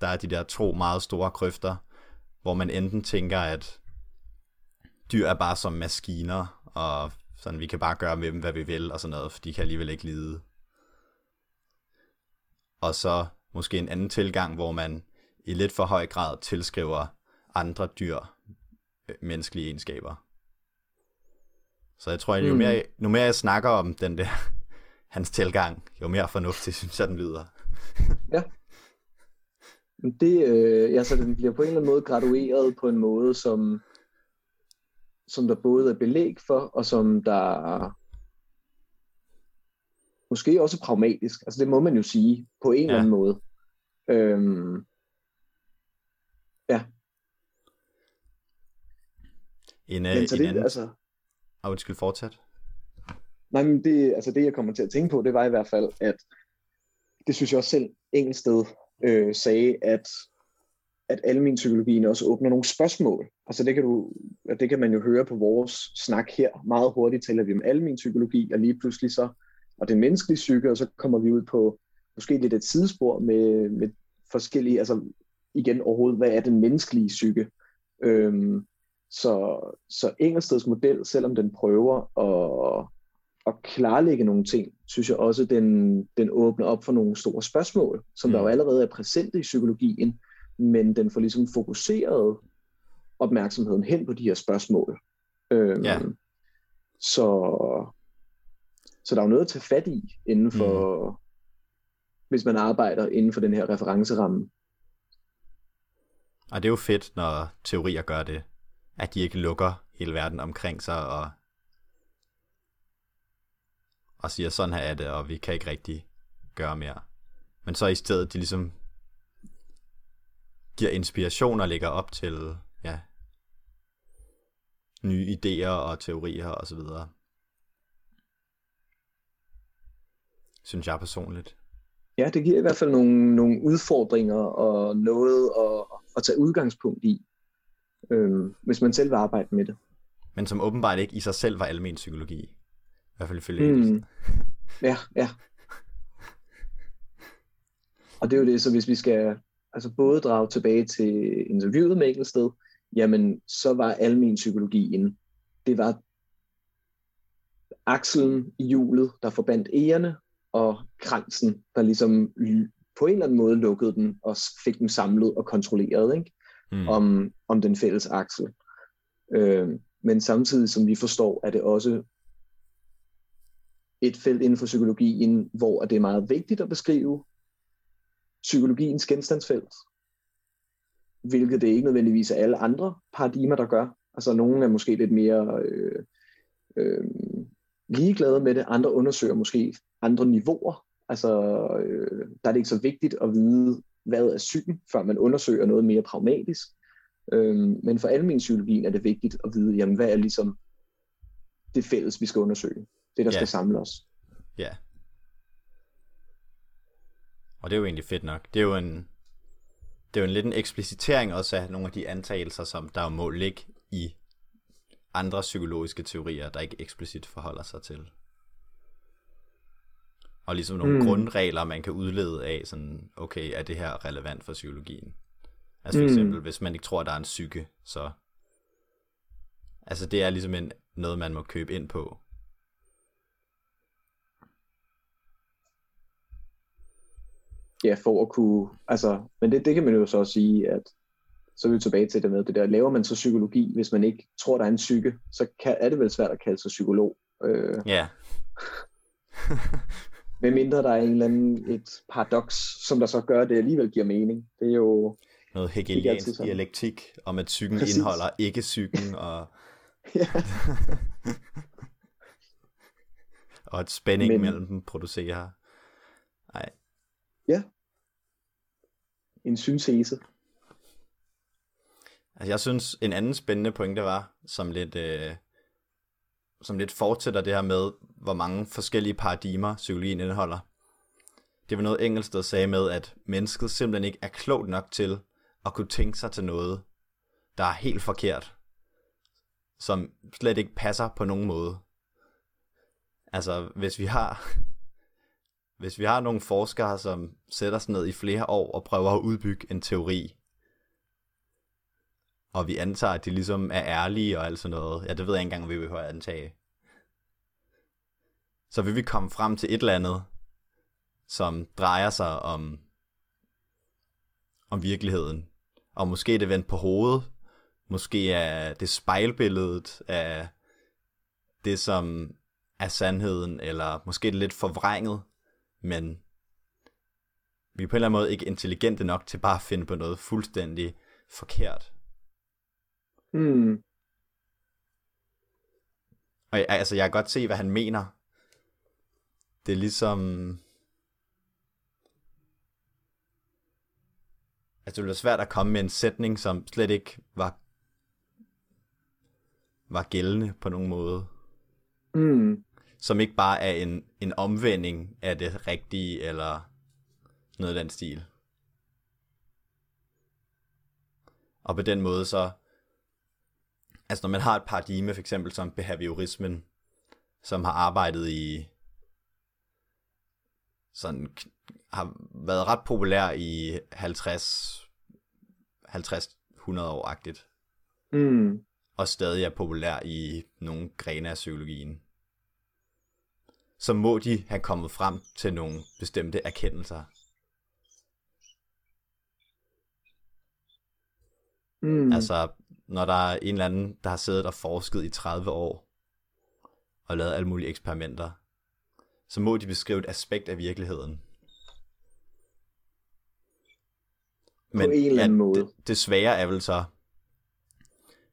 S1: der er de der to meget store krøfter, hvor man enten tænker, at dyr er bare som maskiner, og sådan, vi kan bare gøre med dem, hvad vi vil, og sådan noget, for de kan alligevel ikke lide. Og så måske en anden tilgang, hvor man i lidt for høj grad tilskriver andre dyr øh, menneskelige egenskaber. Så jeg tror, at jo mere, jo mere jeg snakker om den der, hans tilgang, jo mere fornuftig synes jeg, den lyder.
S2: Det, øh, ja, så den bliver på en eller anden måde gradueret på en måde, som, som der både er belæg for, og som der måske også er pragmatisk. Altså det må man jo sige, på en ja. eller anden måde. Øhm,
S1: En,
S2: men så
S1: en
S2: det,
S1: anden...
S2: altså,
S1: Oh, undskyld, fortsat
S2: nej, men det, altså det, jeg kommer til at tænke på, det var i hvert fald, at det synes jeg også selv Engelsted øh, sagde, at at almen psykologien også åbner nogle spørgsmål. Altså det kan, du, det kan man jo høre på vores snak her. Meget hurtigt taler vi om almen psykologi, og lige pludselig så, og den menneskelige psyke, og så kommer vi ud på måske lidt et sidespor med, med forskellige, altså igen overhovedet, hvad er den menneskelige psyke? Øhm, så, så Engelsteds model, selvom den prøver at, at klarlægge nogle ting, synes jeg også, den, den åbner op for nogle store spørgsmål, som mm. der jo allerede er præsente i psykologien, men den får ligesom fokuseret opmærksomheden hen på de her spørgsmål. Øhm,
S1: Ja.
S2: Så, så der er jo noget at tage fat i inden for, mm. hvis man arbejder inden for den her referenceramme.
S1: Og det er jo fedt, når teorier gør det. At de ikke lukker hele verden omkring sig og, og siger, sådan her er det, og vi kan ikke rigtig gøre mere. Men så i stedet, de ligesom giver inspiration og lægger op til ja, nye idéer og teorier og så videre. Synes jeg personligt.
S2: Ja, det giver i hvert fald nogle, nogle udfordringer og noget at, at tage udgangspunkt i, øh, hvis man selv vil arbejde med det.
S1: Men som åbenbart ikke i sig selv var almen psykologi. Hvert fald ifølge mm.
S2: Ja, ja. Og det er jo det, så hvis vi skal altså både drage tilbage til interviewet med Engelsted, jamen så var almen psykologien, det var akselen i hjulet, der forbandt ærerne, og kransen, der ligesom på en eller anden måde lukkede den og fik den samlet og kontrolleret ikke? Mm. Om, om den fælles aksel. Øh, men samtidig som vi forstår, er det også et felt inden for psykologien, hvor det er meget vigtigt at beskrive psykologiens genstandsfelt, hvilket det ikke nødvendigvis er alle andre paradigmer, der gør. Altså nogle er måske lidt mere øh, øh, ligeglade med det, andre undersøger måske andre niveauer. Altså øh, der er det ikke så vigtigt at vide, hvad er psyken, før man undersøger noget mere pragmatisk. Øh, men for almen psykologien er det vigtigt at vide, jamen, hvad er ligesom det fælles, vi skal undersøge. Det, der yeah. skal samle os.
S1: Ja. Og det er jo egentlig fedt nok. Det er jo en, det er jo en lidt en eksplicitering også af nogle af de antagelser, som der må ligge i andre psykologiske teorier, der ikke eksplicit forholder sig til. Og ligesom nogle mm. grundregler, man kan udlede af, sådan, okay, er det her relevant for psykologien? Altså for mm. eksempel, hvis man ikke tror, der er en psyke, så... Altså det er ligesom en, noget, man må købe ind på.
S2: Ja, for at kunne... Altså, men det, det kan man jo så også sige, at så er vi tilbage til det med det der, laver man så psykologi, hvis man ikke tror, der er en psyke, så kan, er det vel svært at kalde sig psykolog. Øh,
S1: ja.
S2: Med mindre der er en eller anden, et paradoks, som der så gør, at det alligevel giver mening. Det er jo...
S1: Noget hegeliansk dialektik om, at psyken Præcis. indeholder ikke psyken, og... og et spænding Men... mellem dem producerer. Nej.
S2: Ja. En syntese.
S1: Altså, jeg synes, en anden spændende pointe var, som lidt, øh, som lidt fortsætter det her med, hvor mange forskellige paradigmer psykologien indeholder. Det var noget engelsk, der sagde med, at mennesket simpelthen ikke er klogt nok til at kunne tænke sig til noget, der er helt forkert, som slet ikke passer på nogen måde. Altså, hvis vi har, hvis vi har nogle forskere, som sætter sig ned i flere år og prøver at udbygge en teori, og vi antager, at de ligesom er ærlige og alt sådan noget. Ja, det ved jeg ikke engang, vi vi at antage. Så vil vi komme frem til et eller andet, som drejer sig om, om virkeligheden. Og måske er det vendt på hovedet. Måske er det spejlbilledet af det, som er sandheden, eller måske er det lidt forvrænget, men vi er på en eller anden måde ikke intelligente nok til bare at finde på noget fuldstændig forkert.
S2: Hmm.
S1: Og jeg, altså, jeg kan godt se, hvad han mener. Det er ligesom... Altså, det ville svært at komme med en sætning, som slet ikke var, var gældende på nogen måde.
S2: Mm.
S1: Som ikke bare er en, en omvending af det rigtige, eller noget af den stil. Og på den måde så altså når man har et paradigme, for eksempel som behaviorismen, som har arbejdet i, sådan, har været ret populær i 50, 50-100 år-agtigt.
S2: Mm.
S1: Og stadig er populær i nogle grene af psykologien. Så må de have kommet frem til nogle bestemte erkendelser.
S2: Mm.
S1: Altså, når der er en eller anden, der har siddet og forsket i 30 år, og lavet alle mulige eksperimenter, så må de beskrive et aspekt af virkeligheden.
S2: Men, på en eller anden ja, måde.
S1: Det, det svære er vel så,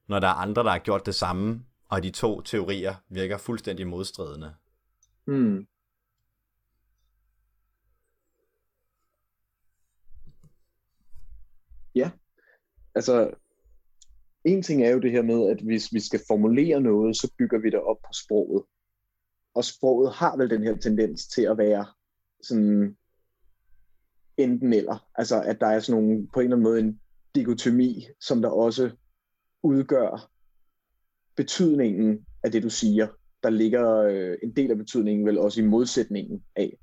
S1: når der er andre, der har gjort det samme, og de to teorier virker fuldstændig modstridende.
S2: Hmm. Ja, altså en ting er jo det her med, at hvis vi skal formulere noget, så bygger vi det op på sproget. Og sproget har vel den her tendens til at være sådan enten eller. Altså at der er sådan nogle, på en eller anden måde en dikotomi, som der også udgør betydningen af det, du siger. Der ligger øh, en del af betydningen vel også i modsætningen af,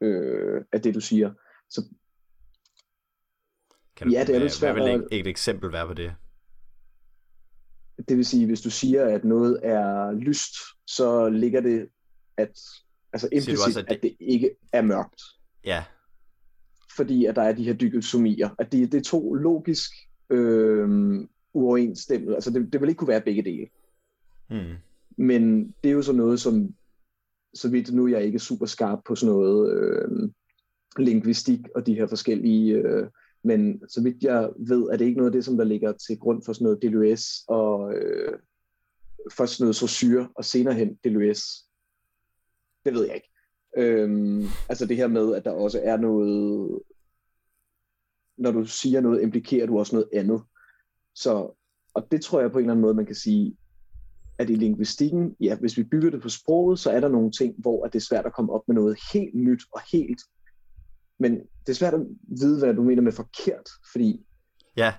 S2: øh, af det, du siger. Så
S1: Kan du,
S2: Ja, det er lidt svært
S1: Hvad vil et, et eksempel være på det?
S2: det vil sige, hvis du siger, at noget er lyst, så ligger det at, altså implicit,
S1: også, at det-
S2: at det ikke er mørkt.
S1: Ja,
S2: Fordi at der er de her dikotomier. At det, det er to logisk øh, uoverensstemmende. Altså det, det vil ikke kunne være begge dele.
S1: hmm.
S2: Men det er jo så noget, som, så vidt nu er jeg ikke super skarp på sådan noget øh, lingvistik og de her forskellige, øh, men så vidt jeg ved, er det ikke noget af det, som der ligger til grund for sådan noget Deleuze og øh, først noget Saussure og senere hen Deleuze. Det ved jeg ikke. Øhm, altså det her med, at der også er noget, når du siger noget, implikerer du også noget andet. Så, og det tror jeg på en eller anden måde, man kan sige, at i lingvistikken, ja, hvis vi bygger det på sproget, så er der nogle ting, hvor at det er svært at komme op med noget helt nyt og helt. Men det er svært at vide, hvad du mener med forkert, fordi
S1: ja,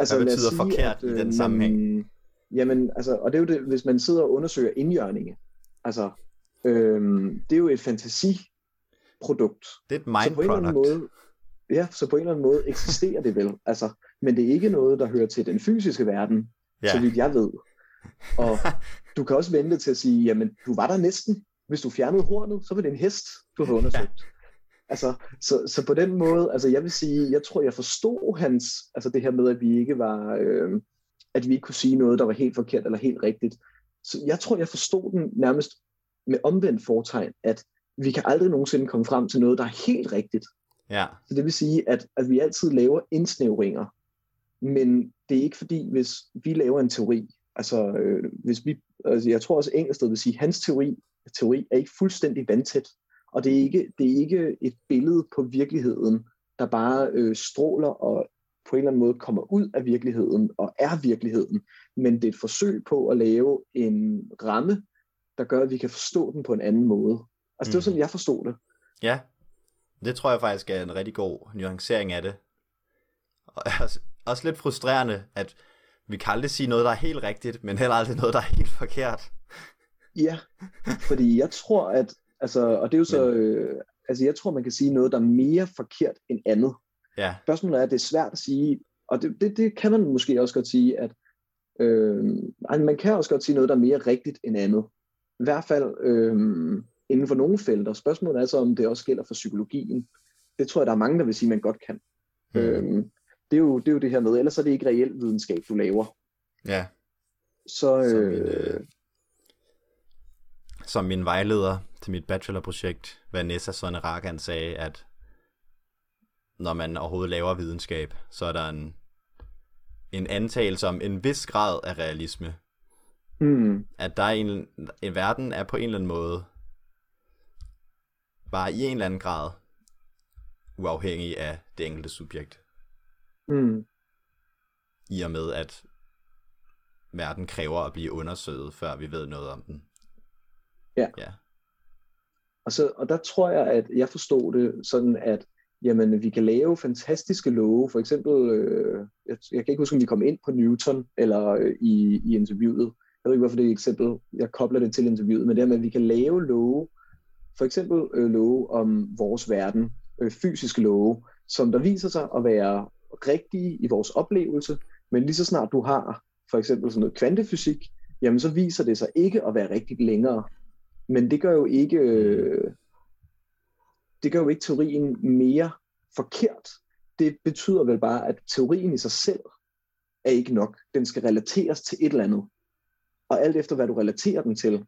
S2: Altså,
S1: Hvad betyder forkert i
S2: øh,
S1: den
S2: man-
S1: sammenhæng?
S2: Jamen, altså, og det er jo det, hvis man sidder og undersøger indjørninge, altså, øhm, det er jo et fantasiprodukt.
S1: det er et
S2: Så
S1: mind
S2: på en eller anden
S1: product.
S2: måde, ja, så på en eller anden måde eksisterer det vel, altså, men det er ikke noget, der hører til den fysiske verden,
S1: Ja.
S2: så vidt jeg ved. Og du kan også vente til at sige, jamen, du var der næsten. Hvis du fjernede hornet, så var det en hest, du har undersøgt. Altså, så, så på den måde, altså jeg vil sige, jeg tror, jeg forstod hans, altså det her med, at vi ikke var, øh, at vi ikke kunne sige noget, der var helt forkert eller helt rigtigt. Så jeg tror, jeg forstod den nærmest med omvendt fortegn, at vi kan aldrig nogensinde komme frem til noget, der er helt rigtigt.
S1: Ja,
S2: Så det vil sige, at, at vi altid laver indsnævringer. Men det er ikke fordi, hvis vi laver en teori, altså, øh, hvis vi, altså jeg tror også Engelsted vil sige, at hans teori, teori er ikke fuldstændig vandtæt. Og det er ikke, det er ikke et billede på virkeligheden, der bare øh, stråler og på en eller anden måde kommer ud af virkeligheden og er virkeligheden. Men det er et forsøg på at lave en ramme, der gør, at vi kan forstå den på en anden måde. Altså det var
S1: Mm.
S2: sådan, jeg forstod det.
S1: ja. Det tror jeg faktisk er en rigtig god nuancering af det. Og også, også lidt frustrerende, at vi kan aldrig sige noget, der er helt rigtigt, men heller aldrig noget, der er helt forkert.
S2: Ja, fordi jeg tror, at, altså, og det er jo så, øh, altså jeg tror, man kan sige noget, der er mere forkert end andet.
S1: Ja,
S2: Spørgsmålet er, at det er svært at sige, og det, det, det kan man måske også godt sige, at øh, man kan også godt sige noget, der er mere rigtigt end andet. I hvert fald øh, inden for nogle felter. Spørgsmålet er så, om det også gælder for psykologien. Det tror jeg, der er mange, der vil sige, at man godt kan.
S1: Mm.
S2: Øh, det, er jo, det er jo det her med, ellers er det ikke reel videnskab, du laver.
S1: ja.
S2: Så,
S1: Som
S2: øh,
S1: min, øh, som min vejleder til mit bachelorprojekt, Vanessa Soneragan, sagde, at når man overhovedet laver videnskab, så er der en, en antagelse om en vis grad af realisme.
S2: hmm,
S1: At der er en, en verden er på en eller anden måde bare i en eller anden grad uafhængig af det enkelte subjekt.
S2: Hmm,
S1: I og med, at verden kræver at blive undersøget, før vi ved noget om den.
S2: Ja.
S1: Ja.
S2: Og, så, og der tror jeg, at jeg forstod det sådan, at jamen, vi kan lave fantastiske love. For eksempel, øh, jeg, jeg kan ikke huske, om vi kom ind på Newton eller øh, i, i interviewet. Jeg ved ikke, hvorfor det er et eksempel. Jeg kobler det til interviewet, men det er med, at vi kan lave love. For eksempel øh, love om vores verden, øh, fysiske love, som der viser sig at være rigtige i vores oplevelse, men lige så snart du har for eksempel sådan noget kvantefysik, jamen så viser det sig ikke at være rigtigt længere. Men det gør jo ikke, øh, det gør jo ikke teorien mere forkert. Det betyder vel bare, at teorien i sig selv er ikke nok. Den skal relateres til et eller andet. Og alt efter hvad du relaterer den til,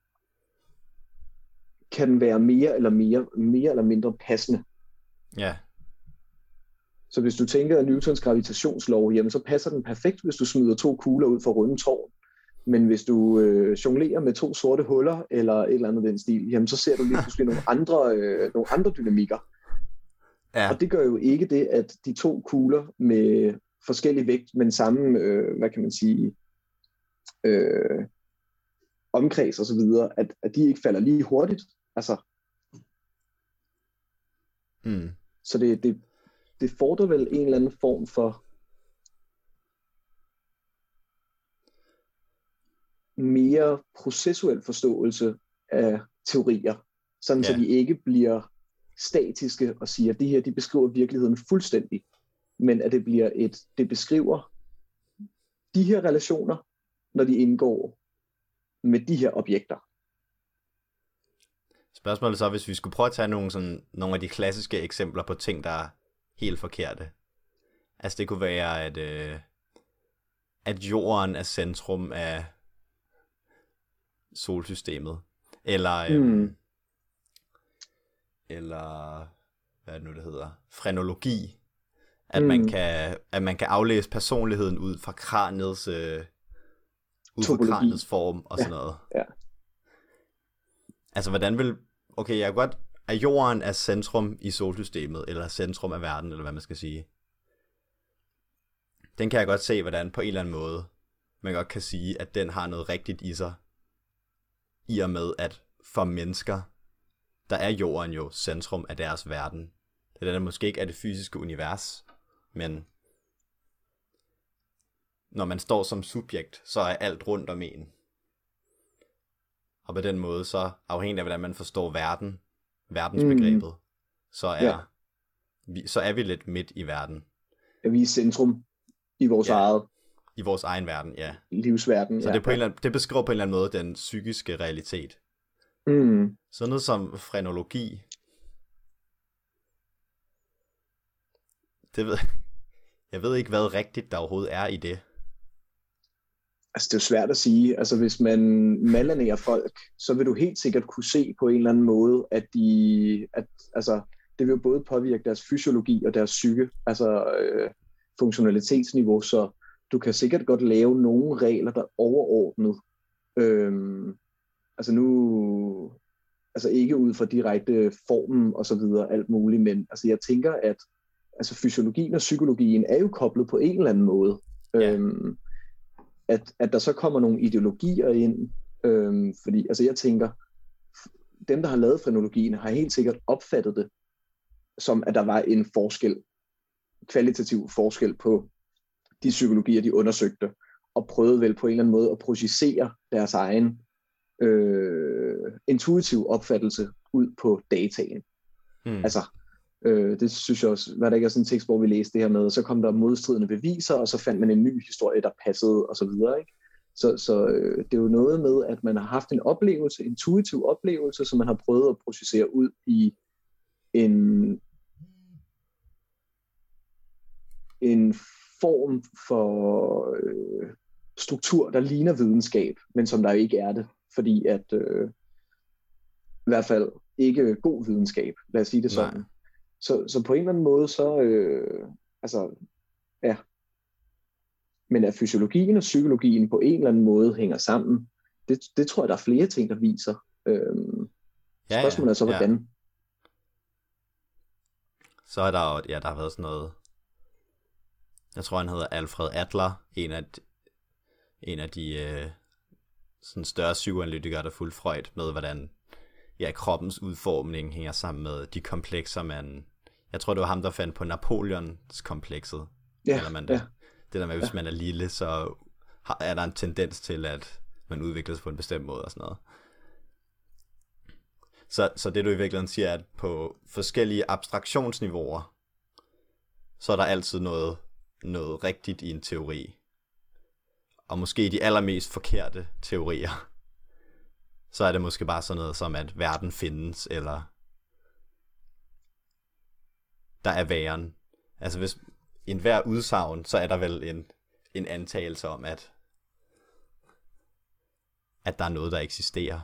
S2: kan den være mere eller, mere, mere eller mindre passende.
S1: Ja,
S2: så hvis du tænker at Newtons gravitationslov, jamen så passer den perfekt, hvis du smider to kugler ud for runde tårn. Men hvis du øh, jonglerer med to sorte huller, eller et eller andet den stil, jamen så ser du lige pludselig nogle andre, øh, nogle andre dynamikker.
S1: ja.
S2: Og det gør jo ikke det, at de to kugler med forskellig vægt, men samme, øh, hvad kan man sige, øh, omkreds og så videre, at, at de ikke falder lige hurtigt. Altså,
S1: Mm.
S2: så det, det, det fordrer vel en eller anden form for mere processuel forståelse af teorier, sådan ja. Så de ikke bliver statiske og siger, at det her de beskriver virkeligheden fuldstændig, men at det bliver et, det beskriver de her relationer, når de indgår med de her objekter.
S1: Spørgsmålet så, hvis vi skulle prøve at tage nogle, sådan, nogle af de klassiske eksempler på ting, der er helt forkerte. Altså det kunne være, at, øh, at jorden er centrum af solsystemet. Eller, øh,
S2: Mm.
S1: eller hvad er det nu, det hedder? Frenologi. At,
S2: Mm.
S1: man kan, at man kan aflæse personligheden ud fra kraniets, øh, ud fra kraniets form og sådan
S2: Ja,
S1: noget.
S2: ja.
S1: Altså, hvordan vil... Okay, jeg kan godt at jorden er centrum i solsystemet, eller centrum af verden, eller hvad man skal sige. Den kan jeg godt se, hvordan på en eller anden måde, man godt kan sige, at den har noget rigtigt i sig. I og med, at for mennesker, der er jorden jo centrum af deres verden. Det er den, der måske ikke er det fysiske univers, men når man står som subjekt, så er alt rundt om en. Og på den måde, så afhængig af, hvordan man forstår verden, verdensbegrebet, mm. så, er,
S2: Ja.
S1: vi, så er vi lidt midt i verden.
S2: At vi er centrum i vores
S1: Ja.
S2: eget
S1: I vores egen verden, ja.
S2: livsverden.
S1: Så
S2: ja.
S1: det, er på en eller anden, det beskriver på en eller anden måde den psykiske realitet.
S2: Mm.
S1: Sådan noget som frenologi. Det ved, jeg ved ikke, hvad rigtigt der overhovedet er i det.
S2: Altså, det er jo svært at sige. Altså, hvis man malanerer folk, så vil du helt sikkert kunne se på en eller anden måde, at de, at, altså, det vil jo både påvirke deres fysiologi og deres psyke, altså øh, funktionalitetsniveau, så du kan sikkert godt lave nogle regler, der er overordnet. Øhm, altså nu, altså ikke ud fra direkte formen og så videre, alt muligt, men altså jeg tænker, at altså fysiologien og psykologien er jo koblet på en eller anden måde.
S1: Ja.
S2: Øhm, at, at der så kommer nogle ideologier ind, øhm, fordi altså jeg tænker, dem der har lavet frenologien har helt sikkert opfattet det, som at der var en forskel, kvalitativ forskel på de psykologier, de undersøgte, og prøvede vel på en eller anden måde at projicere deres egen øh, intuitiv opfattelse ud på dataen.
S1: Hmm.
S2: Altså, øh, det synes jeg også, var der ikke er sådan en tekst, hvor vi læste det her med, så kom der modstridende beviser, og så fandt man en ny historie, der passede, og så videre, ikke? Så, så øh, det er jo noget med, at man har haft en oplevelse, en intuitiv oplevelse, som man har prøvet at processere ud i en, en form for øh, struktur, der ligner videnskab, men som der ikke er det, fordi at øh, i hvert fald ikke god videnskab, lad os sige det sådan.
S1: Nej.
S2: Så, så på en eller anden måde, så, øh, altså, ja. Men at fysiologien og psykologien på en eller anden måde hænger sammen, det, det tror jeg, der er flere ting, der viser. Øhm,
S1: Ja,
S2: spørgsmålet er så,
S1: ja.
S2: hvordan.
S1: Så er der jo, ja, der har været sådan noget, jeg tror han hedder Alfred Adler, en af, en af de øh, sådan større psykoanalytikere, der fulgte Freud med, hvordan ja, kroppens udformning hænger sammen med de komplekser, man, jeg tror det var ham, der fandt på Napoleons komplekset,
S2: Ja,
S1: kalder man det.
S2: ja.
S1: Det der med, hvis man er lille, så er der en tendens til, at man udvikler sig på en bestemt måde og sådan noget. Så, så det du i virkeligheden siger, er, at på forskellige abstraktionsniveauer, så er der altid noget, noget rigtigt i en teori. Og måske de allermest forkerte teorier, så er det måske bare sådan noget som, at verden findes, eller der er væren. Altså hvis i enhver udsagn, så er der vel en, en antagelse om, at, at der er noget, der eksisterer.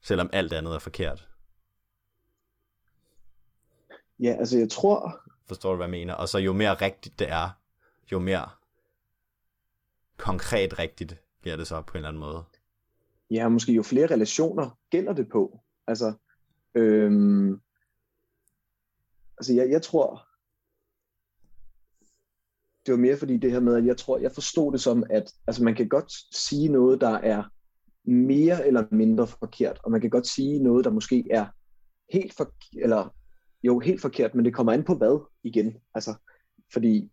S1: Selvom alt andet er forkert.
S2: Ja, altså jeg tror,
S1: Forstår du, hvad jeg mener? Og så jo mere rigtigt det er, jo mere konkret rigtigt bliver det så på en eller anden måde.
S2: ja, måske jo flere relationer gælder det på. Altså, øhm, altså jeg, jeg tror, det var mere fordi det her med, at jeg tror, jeg forstod det som, at altså, man kan godt sige noget, der er mere eller mindre forkert, og man kan godt sige noget, der måske er helt for, eller jo helt forkert, men det kommer an på hvad igen. Altså, fordi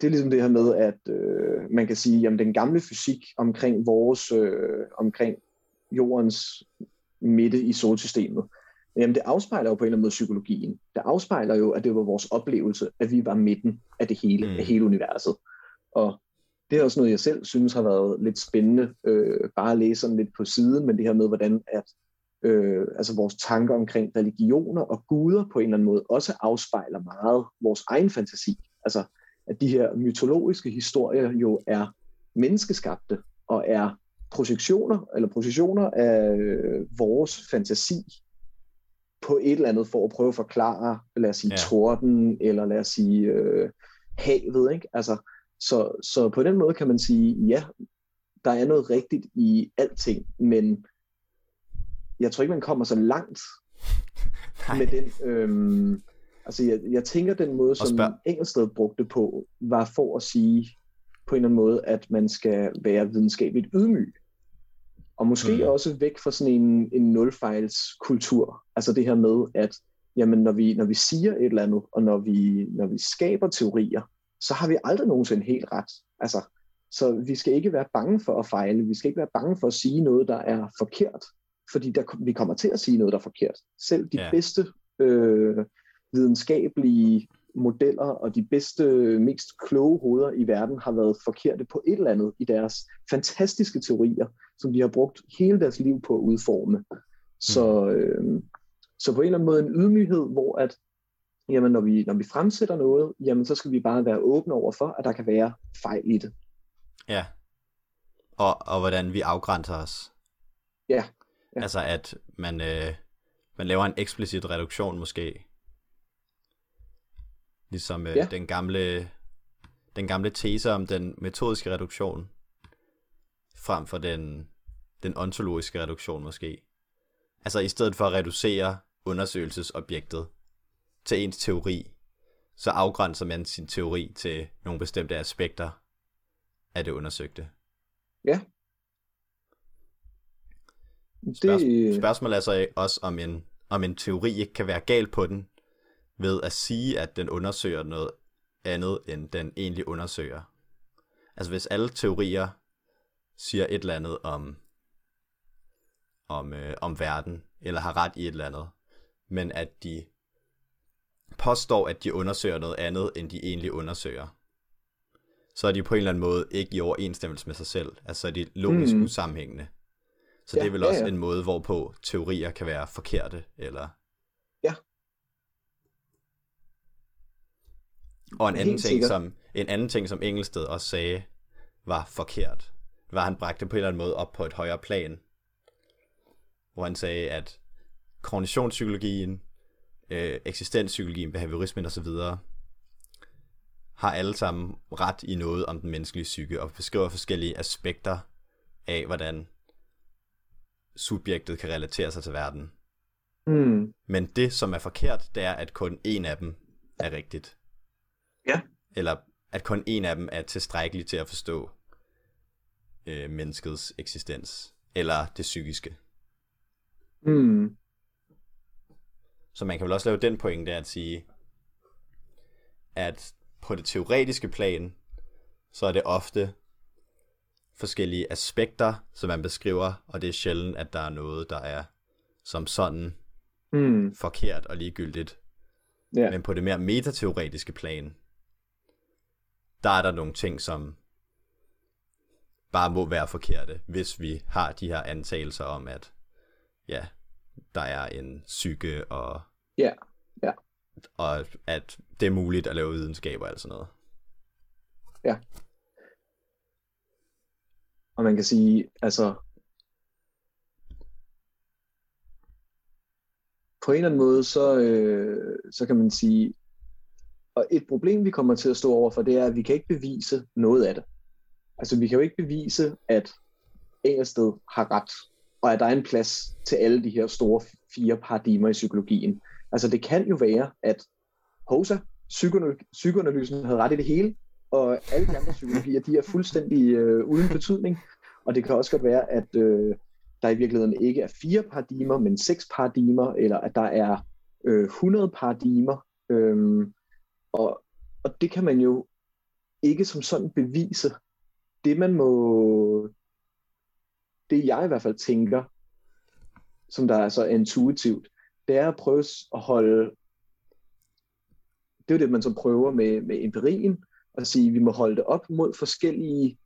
S2: det er ligesom det her med, at øh, man kan sige, at den gamle fysik omkring vores, øh, omkring jordens midte i solsystemet, jamen det afspejler jo på en eller anden måde psykologien. Det afspejler jo, at det var vores oplevelse, at vi var midten af det hele, mm. af hele universet. Og det er også noget, jeg selv synes har været lidt spændende, øh, bare at læse sådan lidt på siden, men det her med, hvordan at øh, altså vores tanker omkring religioner og guder på en eller anden måde også afspejler meget vores egen fantasi. Altså, at de her mytologiske historier jo er menneskeskabte og er projektioner eller projektioner af øh, vores fantasi på et eller andet for at prøve at forklare, lad os sige, ja. torden, eller lad os sige øh, havet, ikke? Altså, så, så på den måde kan man sige, ja, der er noget rigtigt i alting, men jeg tror ikke, man kommer så langt med den. Øhm, altså, jeg, jeg tænker, den måde, som Engelsted brugte på, var for at sige på en eller anden måde, at man skal være videnskabeligt ydmyg. Og måske mm. også væk fra sådan en, en nulfejlskultur. Altså det her med, at jamen, når, vi, når vi siger et eller andet, og når vi, når vi skaber teorier, så har vi aldrig nogensinde helt ret. Altså, så vi skal ikke være bange for at fejle. Vi skal ikke være bange for at sige noget, der er forkert. Fordi der, vi kommer til at sige noget, der er forkert. Selv de ja. bedste øh, videnskabelige modeller og de bedste, mest kloge hoveder i verden har været forkerte på et eller andet i deres fantastiske teorier, som de har brugt hele deres liv på at udforme. Så, mm. øh, så på en eller anden måde en ydmyghed, hvor at jamen når vi, når vi fremsætter noget, jamen så skal vi bare være åbne over for, at der kan være fejl i det.
S1: Ja. Og, og hvordan vi afgrænser os.
S2: Ja. ja.
S1: Altså at man, øh, man laver en eksplicit reduktion måske. Ligesom øh, ja. den gamle den gamle tese om den metodiske reduktion frem for den, den ontologiske reduktion måske. Altså i stedet for at reducere undersøgelsesobjektet til ens teori, så afgrænser man sin teori til nogle bestemte aspekter af det undersøgte.
S2: Ja.
S1: Det... Spørgsmål, spørgsmålet er så også, om en, om en teori ikke kan være gal på den, ved at sige, at den undersøger noget andet, end den egentlig undersøger. Altså hvis alle teorier siger et eller andet om, om, øh, om verden, eller har ret i et eller andet, men at de påstår, at de undersøger noget andet, end de egentlig undersøger, så er de på en eller anden måde ikke i overensstemmelse med sig selv. Altså er de logisk mm. usammenhængende. Så ja, det er vel ja, også ja. en måde, hvorpå teorier kan være forkerte, eller...
S2: Ja.
S1: Og en anden, ting, som, en anden ting, som Engelsted også sagde, var forkert, var, han bragte på en eller anden måde op på et højere plan, hvor han sagde, at kognitionspsykologien øh, eksistenspsykologien, behaviorismen osv., har alle sammen ret i noget om den menneskelige psyke, og beskriver forskellige aspekter af, hvordan subjektet kan relatere sig til verden.
S2: Mm.
S1: Men det, som er forkert, det er, at kun en af dem er rigtigt.
S2: Ja.
S1: Eller at kun en af dem er tilstrækkelig til at forstå øh, menneskets eksistens, eller det psykiske.
S2: Mm.
S1: Så man kan vel også lave den pointe at sige, at på det teoretiske plan, så er det ofte forskellige aspekter, som man beskriver, og det er sjældent, at der er noget, der er som sådan
S2: mm.
S1: forkert og ligegyldigt.
S2: Yeah.
S1: Men på det mere metateoretiske plan, der er der nogle ting, som bare må være forkerte, hvis vi har de her antagelser om, at ja, der er en psyke og
S2: Ja, ja.
S1: Og at det er muligt at lave videnskab og alt sådan noget.
S2: Ja. Og man kan sige, altså, på en eller anden måde, så, øh, så kan man sige, og et problem, vi kommer til at stå overfor, det er, at vi kan ikke bevise noget af det. Altså, vi kan jo ikke bevise, at Engelsted har ret, og at der er en plads til alle de her store fire paradigmer i psykologien. Altså det kan jo være, at Hosa, psykoanalysen havde ret i det hele, og alle de andre psykologier, de er fuldstændig øh, uden betydning. Og det kan også godt være, at øh, der i virkeligheden ikke er fire paradigmer, men seks paradigmer, eller at der er øh, 100 paradigmer. Øh, og, og det kan man jo ikke som sådan bevise. Det man må, det jeg i hvert fald tænker, som der er så intuitivt, det er at prøve at holde, det er jo det, man så prøver med, med empirien, at sige, at vi må holde det op mod forskellige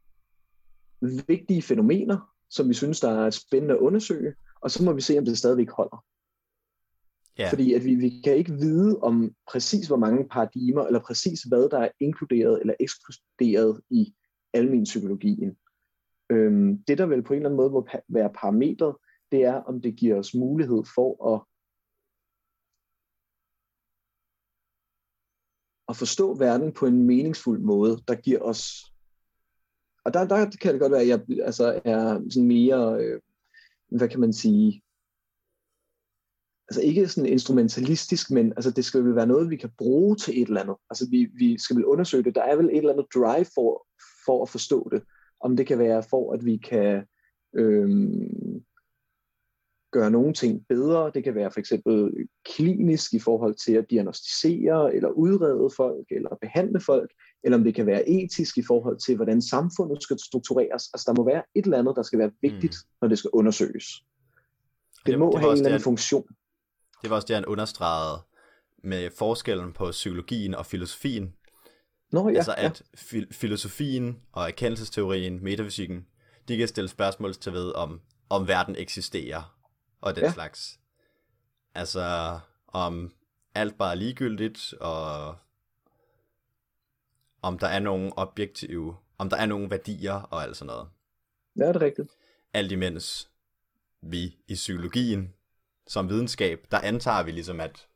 S2: vigtige fænomener, som vi synes, der er spændende at undersøge, og så må vi se, om det stadigvæk holder. Yeah. Fordi at vi, vi kan ikke vide om præcis hvor mange paradigmer, eller præcis hvad der er inkluderet eller ekskluderet i almen psykologien. Øhm, det der vel på en eller anden måde må være parametret, det er om det giver os mulighed for at at forstå verden på en meningsfuld måde, der giver os og der, der kan det godt være, at jeg altså, er sådan mere, øh, hvad kan man sige, altså ikke sådan instrumentalistisk, men altså det skal vel være noget, vi kan bruge til et eller andet. Altså vi, vi skal vel undersøge det. Der er vel et eller andet drive for, for at forstå det. Om det kan være for, at vi kan øhm, gøre nogle ting bedre. Det kan være for eksempel klinisk i forhold til at diagnostisere eller udrede folk eller behandle folk, eller om det kan være etisk i forhold til, hvordan samfundet skal struktureres. Altså der må være et eller andet, der skal være vigtigt, mm. når det skal undersøges. Det, det må det have en eller anden funktion.
S1: Det var også det, han understregede med forskellen på psykologien og filosofien.
S2: Nå, ja,
S1: altså at ja. Fi- filosofien og erkendelsesteorien, metafysikken, de kan stille spørgsmål til ved, om, om verden eksisterer, og den ja. slags. Altså, om alt bare er ligegyldigt, og om der er nogle objektive, om der er nogle værdier og alt sådan noget.
S2: Ja, det er rigtigt.
S1: Alt imens vi i psykologien som videnskab, der antager vi ligesom at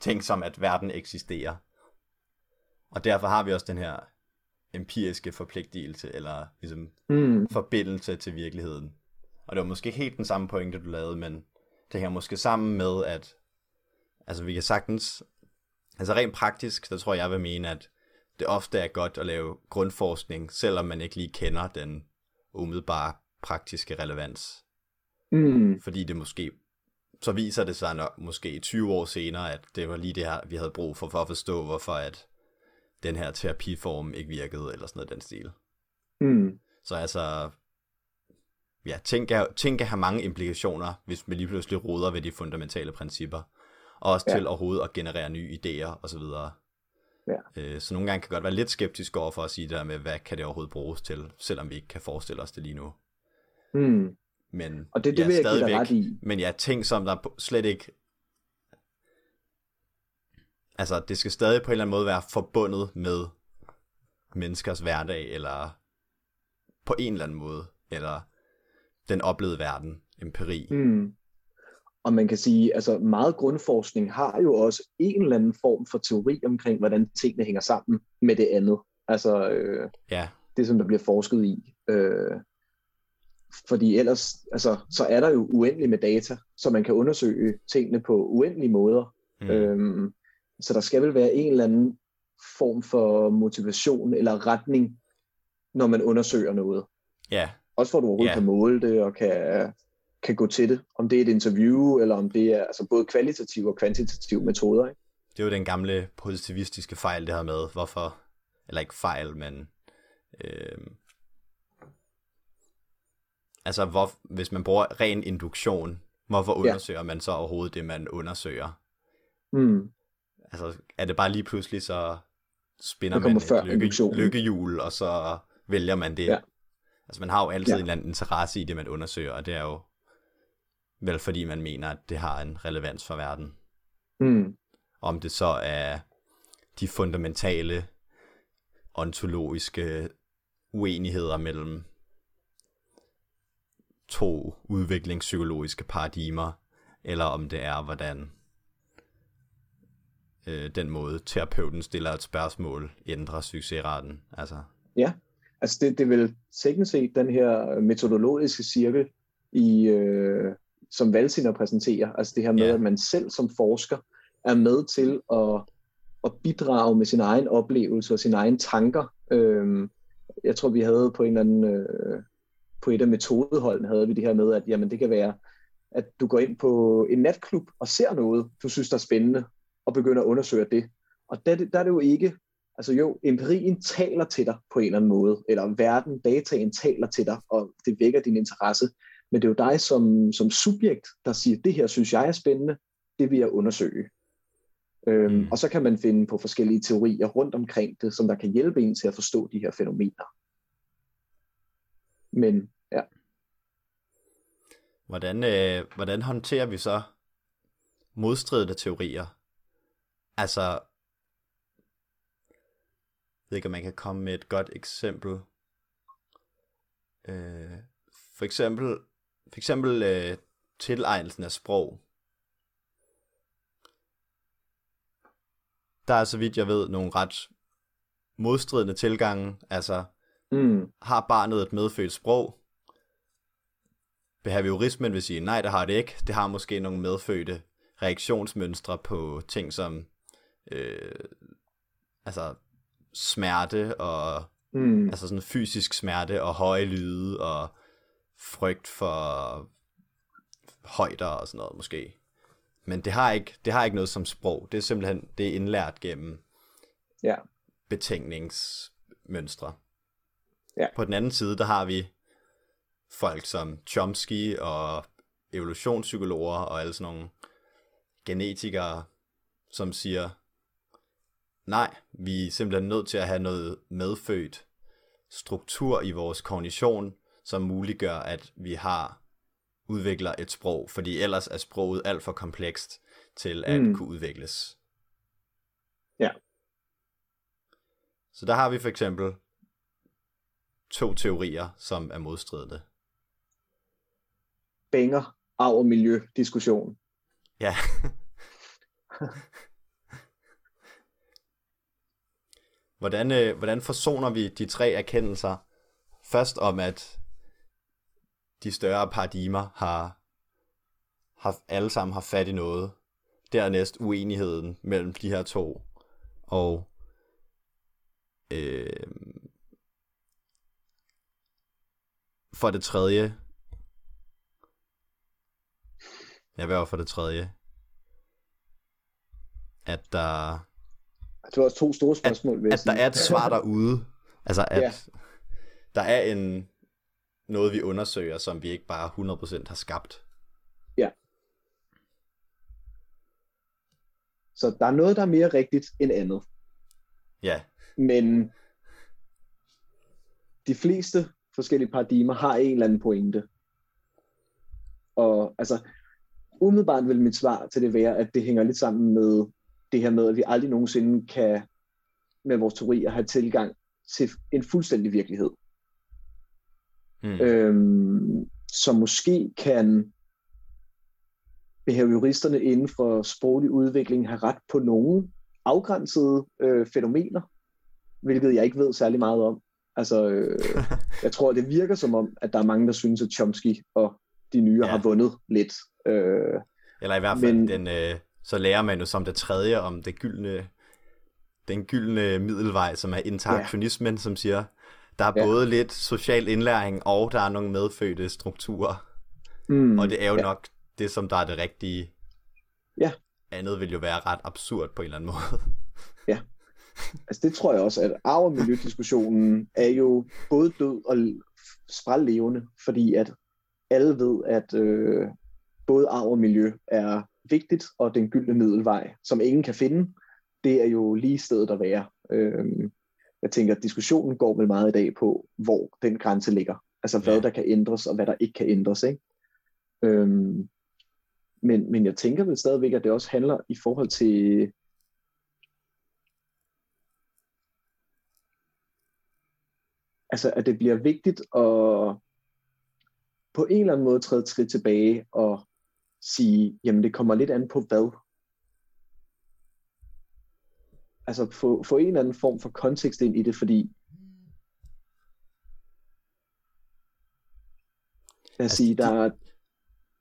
S1: ting som, at verden eksisterer. Og derfor har vi også den her empiriske forpligtelse, eller ligesom mm. forbindelse til virkeligheden. Og det var måske helt den samme pointe, du lavede, men det hænger måske sammen med, at altså vi kan sagtens, altså rent praktisk, så tror jeg, jeg vil mene, at det ofte er godt at lave grundforskning, selvom man ikke lige kender den umiddelbare praktiske relevans.
S2: Mm.
S1: Fordi det måske, så viser det sig nok, måske 20 år senere, at det var lige det her, vi havde brug for, for at forstå, hvorfor at den her terapiform ikke virkede, eller sådan noget den stil.
S2: Mm.
S1: Så altså, ja, ting kan, ting kan have mange implikationer, hvis man lige pludselig roder ved de fundamentale principper. Og også ja. til overhovedet at generere nye idéer osv.
S2: Ja.
S1: Øh, så nogle gange kan jeg godt være lidt skeptisk over for at sige det der med, hvad kan det overhovedet bruges til, selvom vi ikke kan forestille os det lige nu.
S2: Mm.
S1: Men
S2: og det, det vil jeg stadigvæk, give ret i.
S1: Men jeg ting, som der slet ikke... Altså, det skal stadig på en eller anden måde være forbundet med menneskers hverdag, eller på en eller anden måde, eller den oplevede verden, empiri.
S2: Mm. Og man kan sige, altså meget grundforskning har jo også en eller anden form for teori omkring, hvordan tingene hænger sammen med det andet. Altså øh,
S1: ja.
S2: det, som der bliver forsket i. Øh, fordi ellers, altså, så er der jo uendeligt med data, så man kan undersøge tingene på uendelige måder. Mm. Øhm, så der skal vel være en eller anden form for motivation eller retning, når man undersøger noget.
S1: Ja.
S2: Også for at du overhovedet yeah. kan måle det og kan kan gå til det. Om det er et interview, eller om det er altså både kvalitative og kvantitative metoder. Ikke?
S1: Det er jo den gamle positivistiske fejl, det her med, hvorfor, eller ikke fejl, men øh, altså hvor, hvis man bruger ren induktion, hvorfor undersøger ja. man så overhovedet det, man undersøger?
S2: Mm.
S1: Altså er det bare lige pludselig, så spinder man et lykke, lykkehjul, og så vælger man det. Ja. Altså man har jo altid ja. en eller anden interesse i det, man undersøger, og det er jo Vel fordi man mener, at det har en relevans for verden.
S2: Mm.
S1: Om det så er de fundamentale ontologiske uenigheder mellem to udviklingspsykologiske paradigmer, eller om det er, hvordan øh, den måde terapeuten stiller et spørgsmål ændrer succesraten. Altså.
S2: Ja, altså det, det vil teknisk set den her metodologiske cirkel i, øh, som Valsiner præsenterer. Altså det her med, yeah. at man selv som forsker er med til at at bidrage med sin egen oplevelse og sine egne tanker. Øh, jeg tror, vi havde på en eller anden, øh, på et af metodeholdene, havde vi det her med, at jamen, det kan være, at du går ind på en natklub og ser noget, du synes, der er spændende, og begynder at undersøge det. Og der, der er det jo ikke, altså jo, empirien taler til dig på en eller anden måde, eller verden, dataen taler til dig, og det vækker din interesse. Men det er jo dig som, som subjekt, der siger, det her synes jeg er spændende, det vil jeg undersøge. Øhm, mm. Og så kan man finde på forskellige teorier rundt omkring det, som der kan hjælpe en til at forstå de her fænomener. Men ja.
S1: Hvordan, øh, hvordan håndterer vi så modstridende teorier? Altså, jeg ved ikke, om man kan komme med et godt eksempel. Øh, for eksempel, for eksempel øh, tilegnelsen af sprog. Der er, så vidt jeg ved, nogle ret modstridende tilgange. Altså, mm. har barnet et medfødt sprog? Behaviorismen vil sige, nej, det har det ikke. Det har måske nogle medfødte reaktionsmønstre på ting som øh, altså smerte og mm. altså sådan fysisk smerte og høje lyde og frygt for højder og sådan noget måske. Men det har ikke, det har ikke noget som sprog. Det er simpelthen det er indlært gennem
S2: ja.
S1: betænkningsmønstre.
S2: Ja.
S1: På den anden side, der har vi folk som Chomsky og evolutionspsykologer og alle sådan nogle genetikere, som siger, nej, vi er simpelthen nødt til at have noget medfødt struktur i vores kognition, som muliggør, at vi har udvikler et sprog, fordi ellers er sproget alt for komplekst til at mm. kunne udvikles.
S2: Ja.
S1: Så der har vi for eksempel to teorier, som er modstridende.
S2: Banger, arv og miljø diskussion.
S1: Ja. hvordan, øh, hvordan forsoner vi de tre erkendelser? Først om, at de større paradigmer har, har alle sammen har fat i noget. Dernæst uenigheden mellem de her to. Og øh, for det tredje, ja, hvad var for det tredje? At der...
S2: Det var også to store spørgsmål.
S1: At, at der er et svar derude. Altså, at ja. der er en, noget, vi undersøger, som vi ikke bare 100% har skabt.
S2: Ja. Så der er noget, der er mere rigtigt end andet.
S1: Ja.
S2: Men de fleste forskellige paradigmer har en eller anden pointe. Og altså, umiddelbart vil mit svar til det være, at det hænger lidt sammen med det her med, at vi aldrig nogensinde kan med vores teorier have tilgang til en fuldstændig virkelighed. Mm. Øhm, som måske kan behavioristerne inden for sproglig udvikling have ret på nogle afgrænsede øh, fænomener, hvilket jeg ikke ved særlig meget om. Altså, øh, jeg tror, det virker som om, at der er mange, der synes, at Chomsky og de nye ja. har vundet lidt. Øh,
S1: Eller i hvert fald, men, den, øh, så lærer man jo som det tredje om det gyldne, den gyldne middelvej, som er interaktionismen, ja. som siger, der er ja. både lidt social indlæring, og der er nogle medfødte strukturer. Mm, og det er jo ja. nok det, som der er det rigtige.
S2: Ja.
S1: Andet vil jo være ret absurd på en eller anden måde.
S2: ja. Altså det tror jeg også, at arv- og miljødiskussionen er jo både død og sprællevende, fordi at alle ved, at øh, både arv og miljø er vigtigt, og den gyldne middelvej, som ingen kan finde, det er jo lige stedet at være. Øh, jeg tænker, at diskussionen går vel meget i dag på, hvor den grænse ligger. Altså hvad ja. der kan ændres, og hvad der ikke kan ændres. Ikke? Øhm, men, men jeg tænker vel stadigvæk, at det også handler i forhold til altså at det bliver vigtigt at på en eller anden måde træde skridt tilbage og sige, jamen det kommer lidt an på hvad altså få, få en eller anden form for kontekst ind i det, fordi lad os altså, sige, der er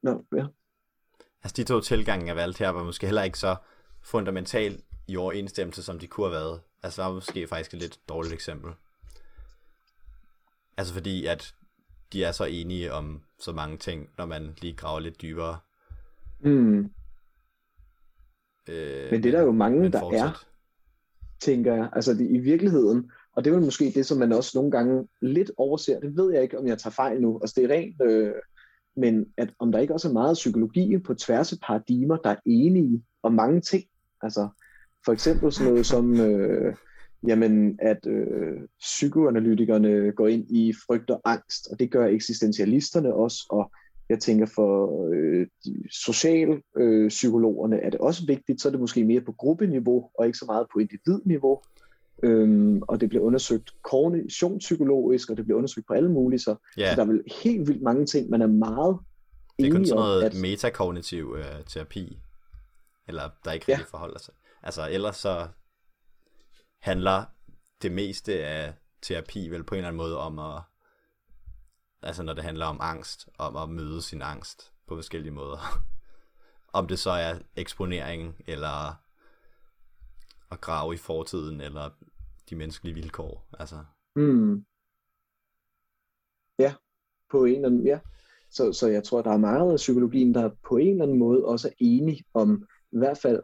S2: Nå, ja.
S1: Altså de to tilgange, jeg valgte her, var måske heller ikke så fundamentalt i overensstemmelse, som de kunne have været. Altså, er måske faktisk et lidt dårligt eksempel. Altså fordi, at de er så enige om så mange ting, når man lige graver lidt dybere.
S2: Mm.
S1: Øh,
S2: Men det er der jo mange, der er, tænker jeg. Altså det, i virkeligheden, og det er vel måske det, som man også nogle gange lidt overser. Det ved jeg ikke, om jeg tager fejl nu. Altså det er rent, øh, men at om der ikke også er meget psykologi på tværs af paradigmer, der er enige om mange ting. Altså for eksempel sådan noget som, øh, jamen at øh, psykoanalytikerne går ind i frygt og angst, og det gør eksistentialisterne også, og jeg tænker for øh, sociale øh, psykologerne er det også vigtigt, så er det måske mere på gruppeniveau, og ikke så meget på individniveau. Øhm, og det bliver undersøgt kognitionspsykologisk, og det bliver undersøgt på alle mulige, så,
S1: Ja,
S2: så der er vel helt vildt mange ting, man er meget
S1: det er kun sådan
S2: om,
S1: noget
S2: at
S1: metakognitiv øh, terapi, eller der ikke
S2: Ja.
S1: rigtig forholder sig. Altså ellers så handler det meste af terapi vel på en eller anden måde om at, altså når det handler om angst, om at møde sin angst på forskellige måder. om det så er eksponering, eller at grave i fortiden, eller de menneskelige vilkår. Altså,
S2: Mm. Ja, på en eller anden, ja. Så, så jeg tror, der er meget af psykologien, der på en eller anden måde også er enig om i hvert fald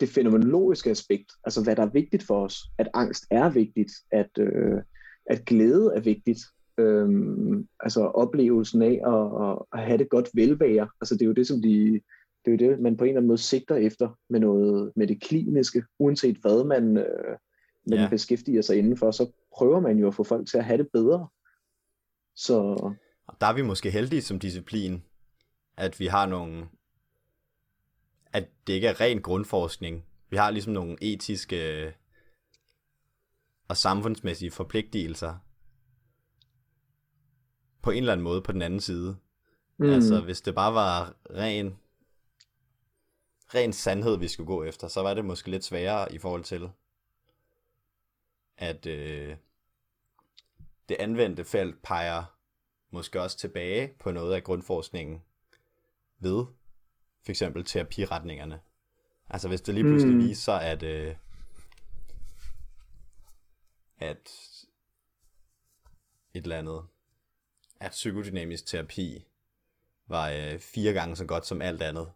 S2: det fænomenologiske aspekt, altså hvad der er vigtigt for os, at angst er vigtigt, at, øh, at glæde er vigtigt, øhm, altså oplevelsen af at, at, at have det godt velvære, altså det er jo det, som de, det er jo det, man på en eller anden måde sigter efter med noget, med det kliniske, uanset hvad man, øh, man
S1: Ja.
S2: beskæftiger sig indenfor, så prøver man jo at få folk til at have det bedre. Så
S1: Og der er vi måske heldige som disciplin, at vi har nogle, at det ikke er ren grundforskning. Vi har ligesom nogle etiske og samfundsmæssige forpligtelser på en eller anden måde på den anden side. Mm. Altså hvis det bare var ren, ren sandhed, vi skulle gå efter, så var det måske lidt sværere i forhold til, at øh, det anvendte felt peger måske også tilbage på noget af grundforskningen ved for eksempel terapiretningerne. Altså hvis det lige pludselig mm. Viser sig, at, øh, at et eller andet, at psykodynamisk terapi var øh, fire gange så godt som alt andet,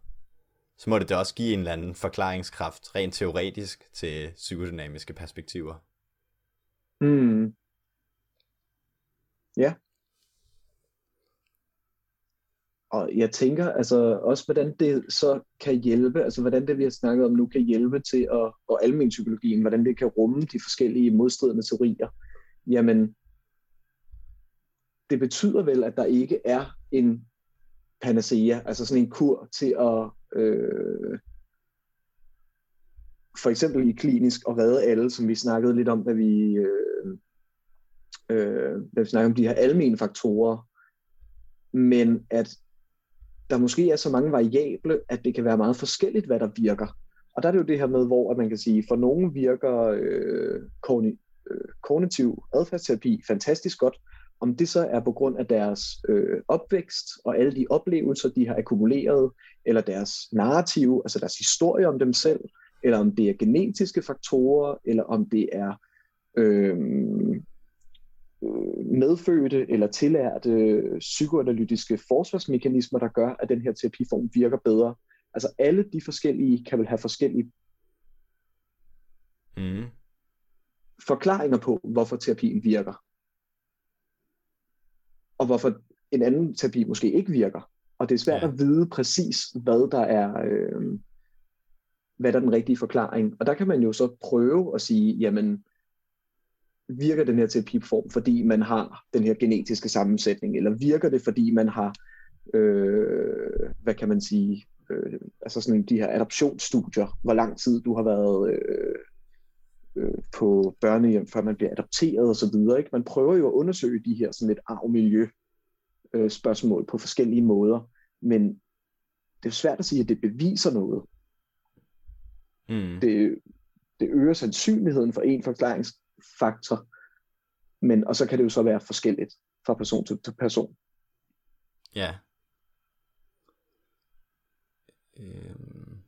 S1: så må det da også give en eller anden forklaringskraft, rent teoretisk, til psykodynamiske perspektiver.
S2: Mm. Ja. Og jeg tænker altså også, hvordan det så kan hjælpe, altså hvordan det, vi har snakket om nu, kan hjælpe til at, og almen psykologien, hvordan det kan rumme de forskellige modstridende teorier. Jamen, det betyder vel, at der ikke er en panacea, altså sådan en kur til at øh, for eksempel i klinisk at redde alle, som vi snakkede lidt om, da vi, øh, øh, da vi snakkede om de her almene faktorer, men at der måske er så mange variable, at det kan være meget forskelligt, hvad der virker. Og der er det jo det her med, hvor at man kan sige, for nogen virker øh, kogni- øh, kognitiv adfærdsterapi fantastisk godt, om det så er på grund af deres øh, opvækst og alle de oplevelser, de har akkumuleret, eller deres narrativ, altså deres historie om dem selv, eller om det er genetiske faktorer, eller om det er øh, øh, medfødte eller tillærte psykoanalytiske forsvarsmekanismer, der gør, at den her terapiform virker bedre. Altså alle de forskellige kan vel have forskellige
S1: Mm.
S2: forklaringer på, hvorfor terapien virker. Og hvorfor en anden terapi måske ikke virker. Og det er svært
S1: ja.
S2: at vide præcis, hvad der er øh, hvad der er den rigtige forklaring. Og der kan man jo så prøve at sige, jamen, virker den her terapiform, fordi man har den her genetiske sammensætning, eller virker det, fordi man har, øh, hvad kan man sige, øh, altså sådan de her adoptionsstudier, hvor lang tid du har været øh, øh, på børnehjem, før man bliver adopteret osv. Ikke? Man prøver jo at undersøge de her sådan lidt arv-miljø øh, spørgsmål på forskellige måder, men det er svært at sige, at det beviser noget.
S1: Mm.
S2: Det, det øger sandsynligheden for en forklaringsfaktor, men og så kan det jo så være forskelligt fra person til, til person.
S1: Ja. Øhm,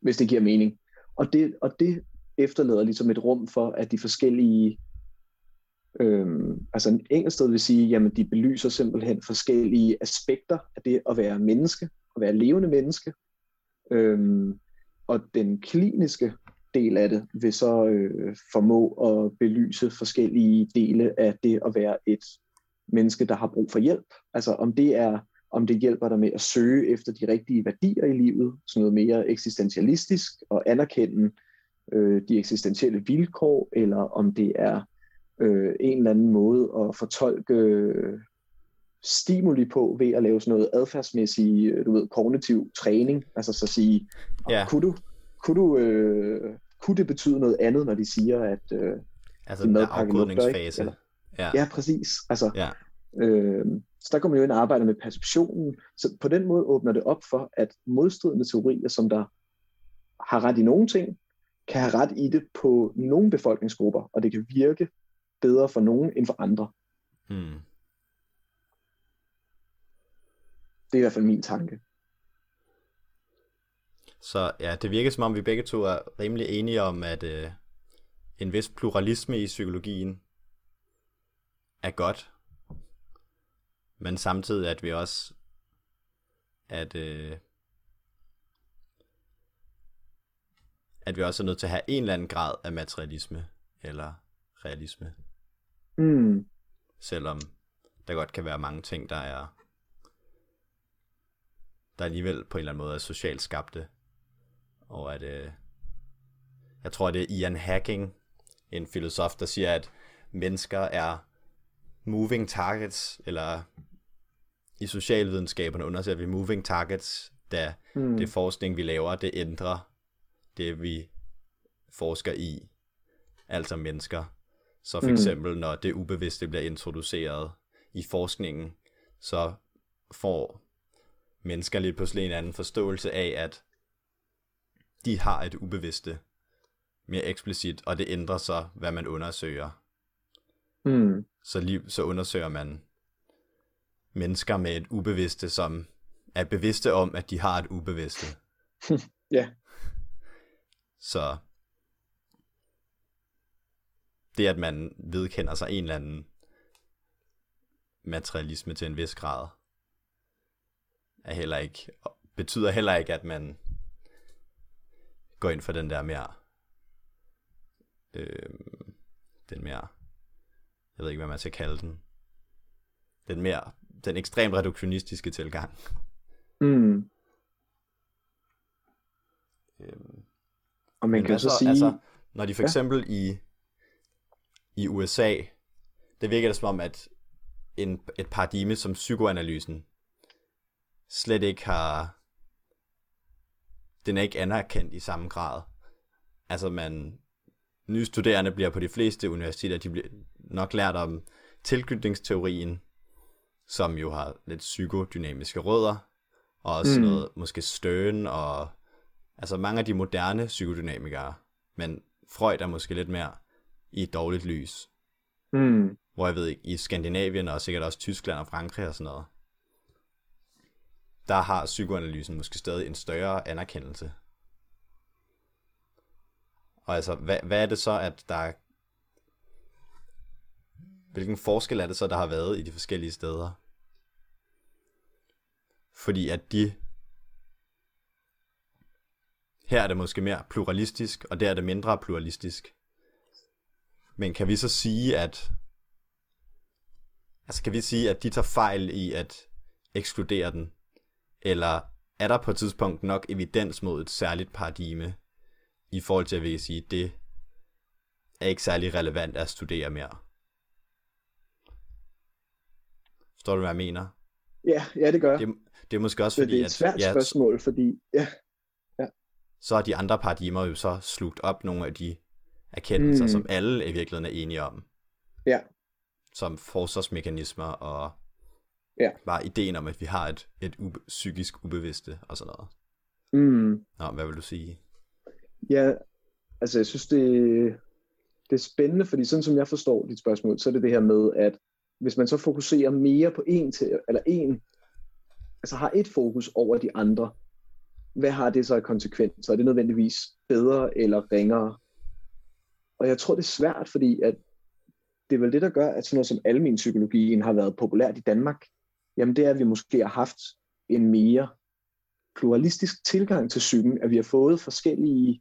S2: hvis det giver mening. Og det, og det efterlader ligesom et rum for, at de forskellige, øhm, altså en enkelt sted vil sige, jamen de belyser simpelthen forskellige aspekter af det at være menneske, at være levende menneske. Øhm, og den kliniske del af det vil så øh, formå at belyse forskellige dele af det at være et menneske, der har brug for hjælp. Altså om det er om det hjælper dig med at søge efter de rigtige værdier i livet, sådan noget mere eksistentialistisk, og anerkende øh, de eksistentielle vilkår, eller om det er øh, en eller anden måde at fortolke øh, stimuli på ved at lave sådan noget adfærdsmæssig, øh, du ved, kognitiv træning. Altså så sige, ja. kunne du, kunne du øh, kunne det betyde noget andet, når de siger, at øh,
S1: altså din madpakke lugter? Eller,
S2: ja. ja, præcis. Altså, ja. Øh, så der kommer jo ind og arbejder med perceptionen. Så på den måde åbner det op for, at modstridende teorier, som der har ret i nogle ting, kan have ret i det på nogle befolkningsgrupper, og det kan virke bedre for nogen end for andre. Hmm. Det er i hvert fald min tanke.
S1: Så ja, det virker som om vi begge to er rimelig enige om, at øh, en vis pluralisme i psykologien er godt. Men samtidig at vi også, at, øh, at vi også er nødt til at have en eller anden grad af materialisme eller realisme. Mm. Selvom der godt kan være mange ting, der er der alligevel på en eller anden måde er socialt skabte. Og at, øh, jeg tror, det er Ian Hacking, en filosof, der siger, at mennesker er moving targets, eller i socialvidenskaberne undersøger vi moving targets, da mm. det forskning, vi laver, det ændrer det, vi forsker i, altså mennesker. Så for mm. eksempel, når det ubevidste bliver introduceret i forskningen, så får mennesker lige pludselig en anden forståelse af, at de har et ubevidste mere eksplicit, og det ændrer så, hvad man undersøger. Mm. Så, lige, så undersøger man mennesker med et ubevidste, som er bevidste om, at de har et ubevidste.
S2: ja.
S1: Så det, at man vedkender sig en eller anden materialisme til en vis grad, er heller ikke, betyder heller ikke, at man går ind for den der mere, øh, den mere, jeg ved ikke, hvad man skal kalde den, den mere, den ekstremt reduktionistiske tilgang. Mm.
S2: Øhm, og man kan så, så sige... Altså,
S1: når de for eksempel ja. i, i USA, det virker det som om, at en, et paradigme som psykoanalysen slet ikke har den er ikke anerkendt i samme grad. Altså man, nye studerende bliver på de fleste universiteter, de bliver nok lært om tilknytningsteorien, som jo har lidt psykodynamiske rødder, og også mm. noget måske støn, og altså mange af de moderne psykodynamikere, men Freud er måske lidt mere i et dårligt lys. Mm. Hvor jeg ved ikke, i Skandinavien og sikkert også Tyskland og Frankrig og sådan noget, der har psykoanalysen måske stadig en større anerkendelse. Og altså, hvad, hvad er det så, at der er... Hvilken forskel er det så, der har været i de forskellige steder? Fordi at de... Her er det måske mere pluralistisk, og der er det mindre pluralistisk. Men kan vi så sige, at... Altså kan vi sige, at de tager fejl i at ekskludere den eller er der på et tidspunkt nok evidens mod et særligt paradigme, i forhold til at vi kan sige, det er ikke særlig relevant at studere mere? Forstår du, hvad jeg mener?
S2: Ja, ja det gør
S1: det, det er måske også fordi,
S2: det er et svært at, ja, spørgsmål, fordi ja,
S1: ja. så har de andre paradigmer jo så slugt op nogle af de erkendelser, mm. som alle i virkeligheden er enige om.
S2: Ja.
S1: Som forsvarsmekanismer og Ja. Bare ideen om, at vi har et, et ube, psykisk ubevidste og sådan noget. Mm. Nå, hvad vil du sige?
S2: Ja, altså jeg synes, det, det er spændende, fordi sådan som jeg forstår dit spørgsmål, så er det det her med, at hvis man så fokuserer mere på en til, eller en, altså har et fokus over de andre, hvad har det så af konsekvenser? Er det nødvendigvis bedre eller ringere? Og jeg tror, det er svært, fordi at det er vel det, der gør, at sådan noget som almen psykologien har været populært i Danmark. Jamen det er, at vi måske har haft en mere pluralistisk tilgang til psyken, at vi har fået forskellige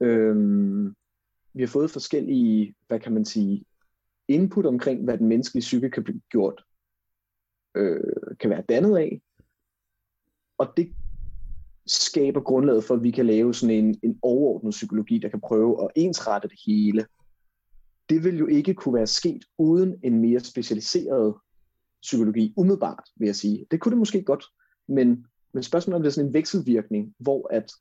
S2: øhm, vi har fået forskellige, hvad kan man sige, input omkring, hvad den menneskelige psyke kan blive gjort, øh, kan være dannet af. Og det skaber grundlaget for, at vi kan lave sådan en, en overordnet psykologi, der kan prøve at ensrette det hele. Det vil jo ikke kunne være sket uden en mere specialiseret psykologi, umiddelbart vil jeg sige. Det kunne det måske godt, men, men spørgsmålet er, om det er sådan en vekselvirkning, hvor at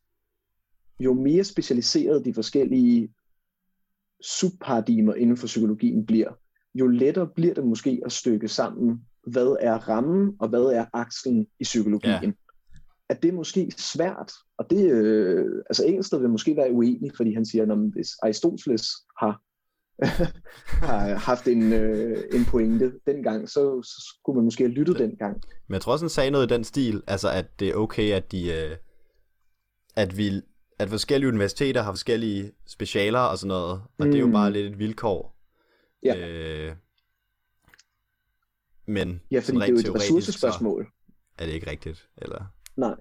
S2: jo mere specialiseret de forskellige subparadigmer inden for psykologien bliver, jo lettere bliver det måske at stykke sammen, hvad er rammen, og hvad er akslen i psykologien. Ja. At det er måske svært, og det, øh, altså Engelsted vil måske være uenig, fordi han siger, at hvis Aristoteles har, har haft en, øh, en pointe dengang, så, så skulle man måske have lyttet dengang.
S1: Men jeg tror også, han sagde noget i den stil, altså at det er okay, at de, øh, at vi at forskellige universiteter har forskellige specialer og sådan noget, og mm. det er jo bare mm. lidt et vilkår. Ja. Øh, men
S2: ja, fordi det er jo et ressourcespørgsmål.
S1: Er det ikke rigtigt, eller?
S2: Nej.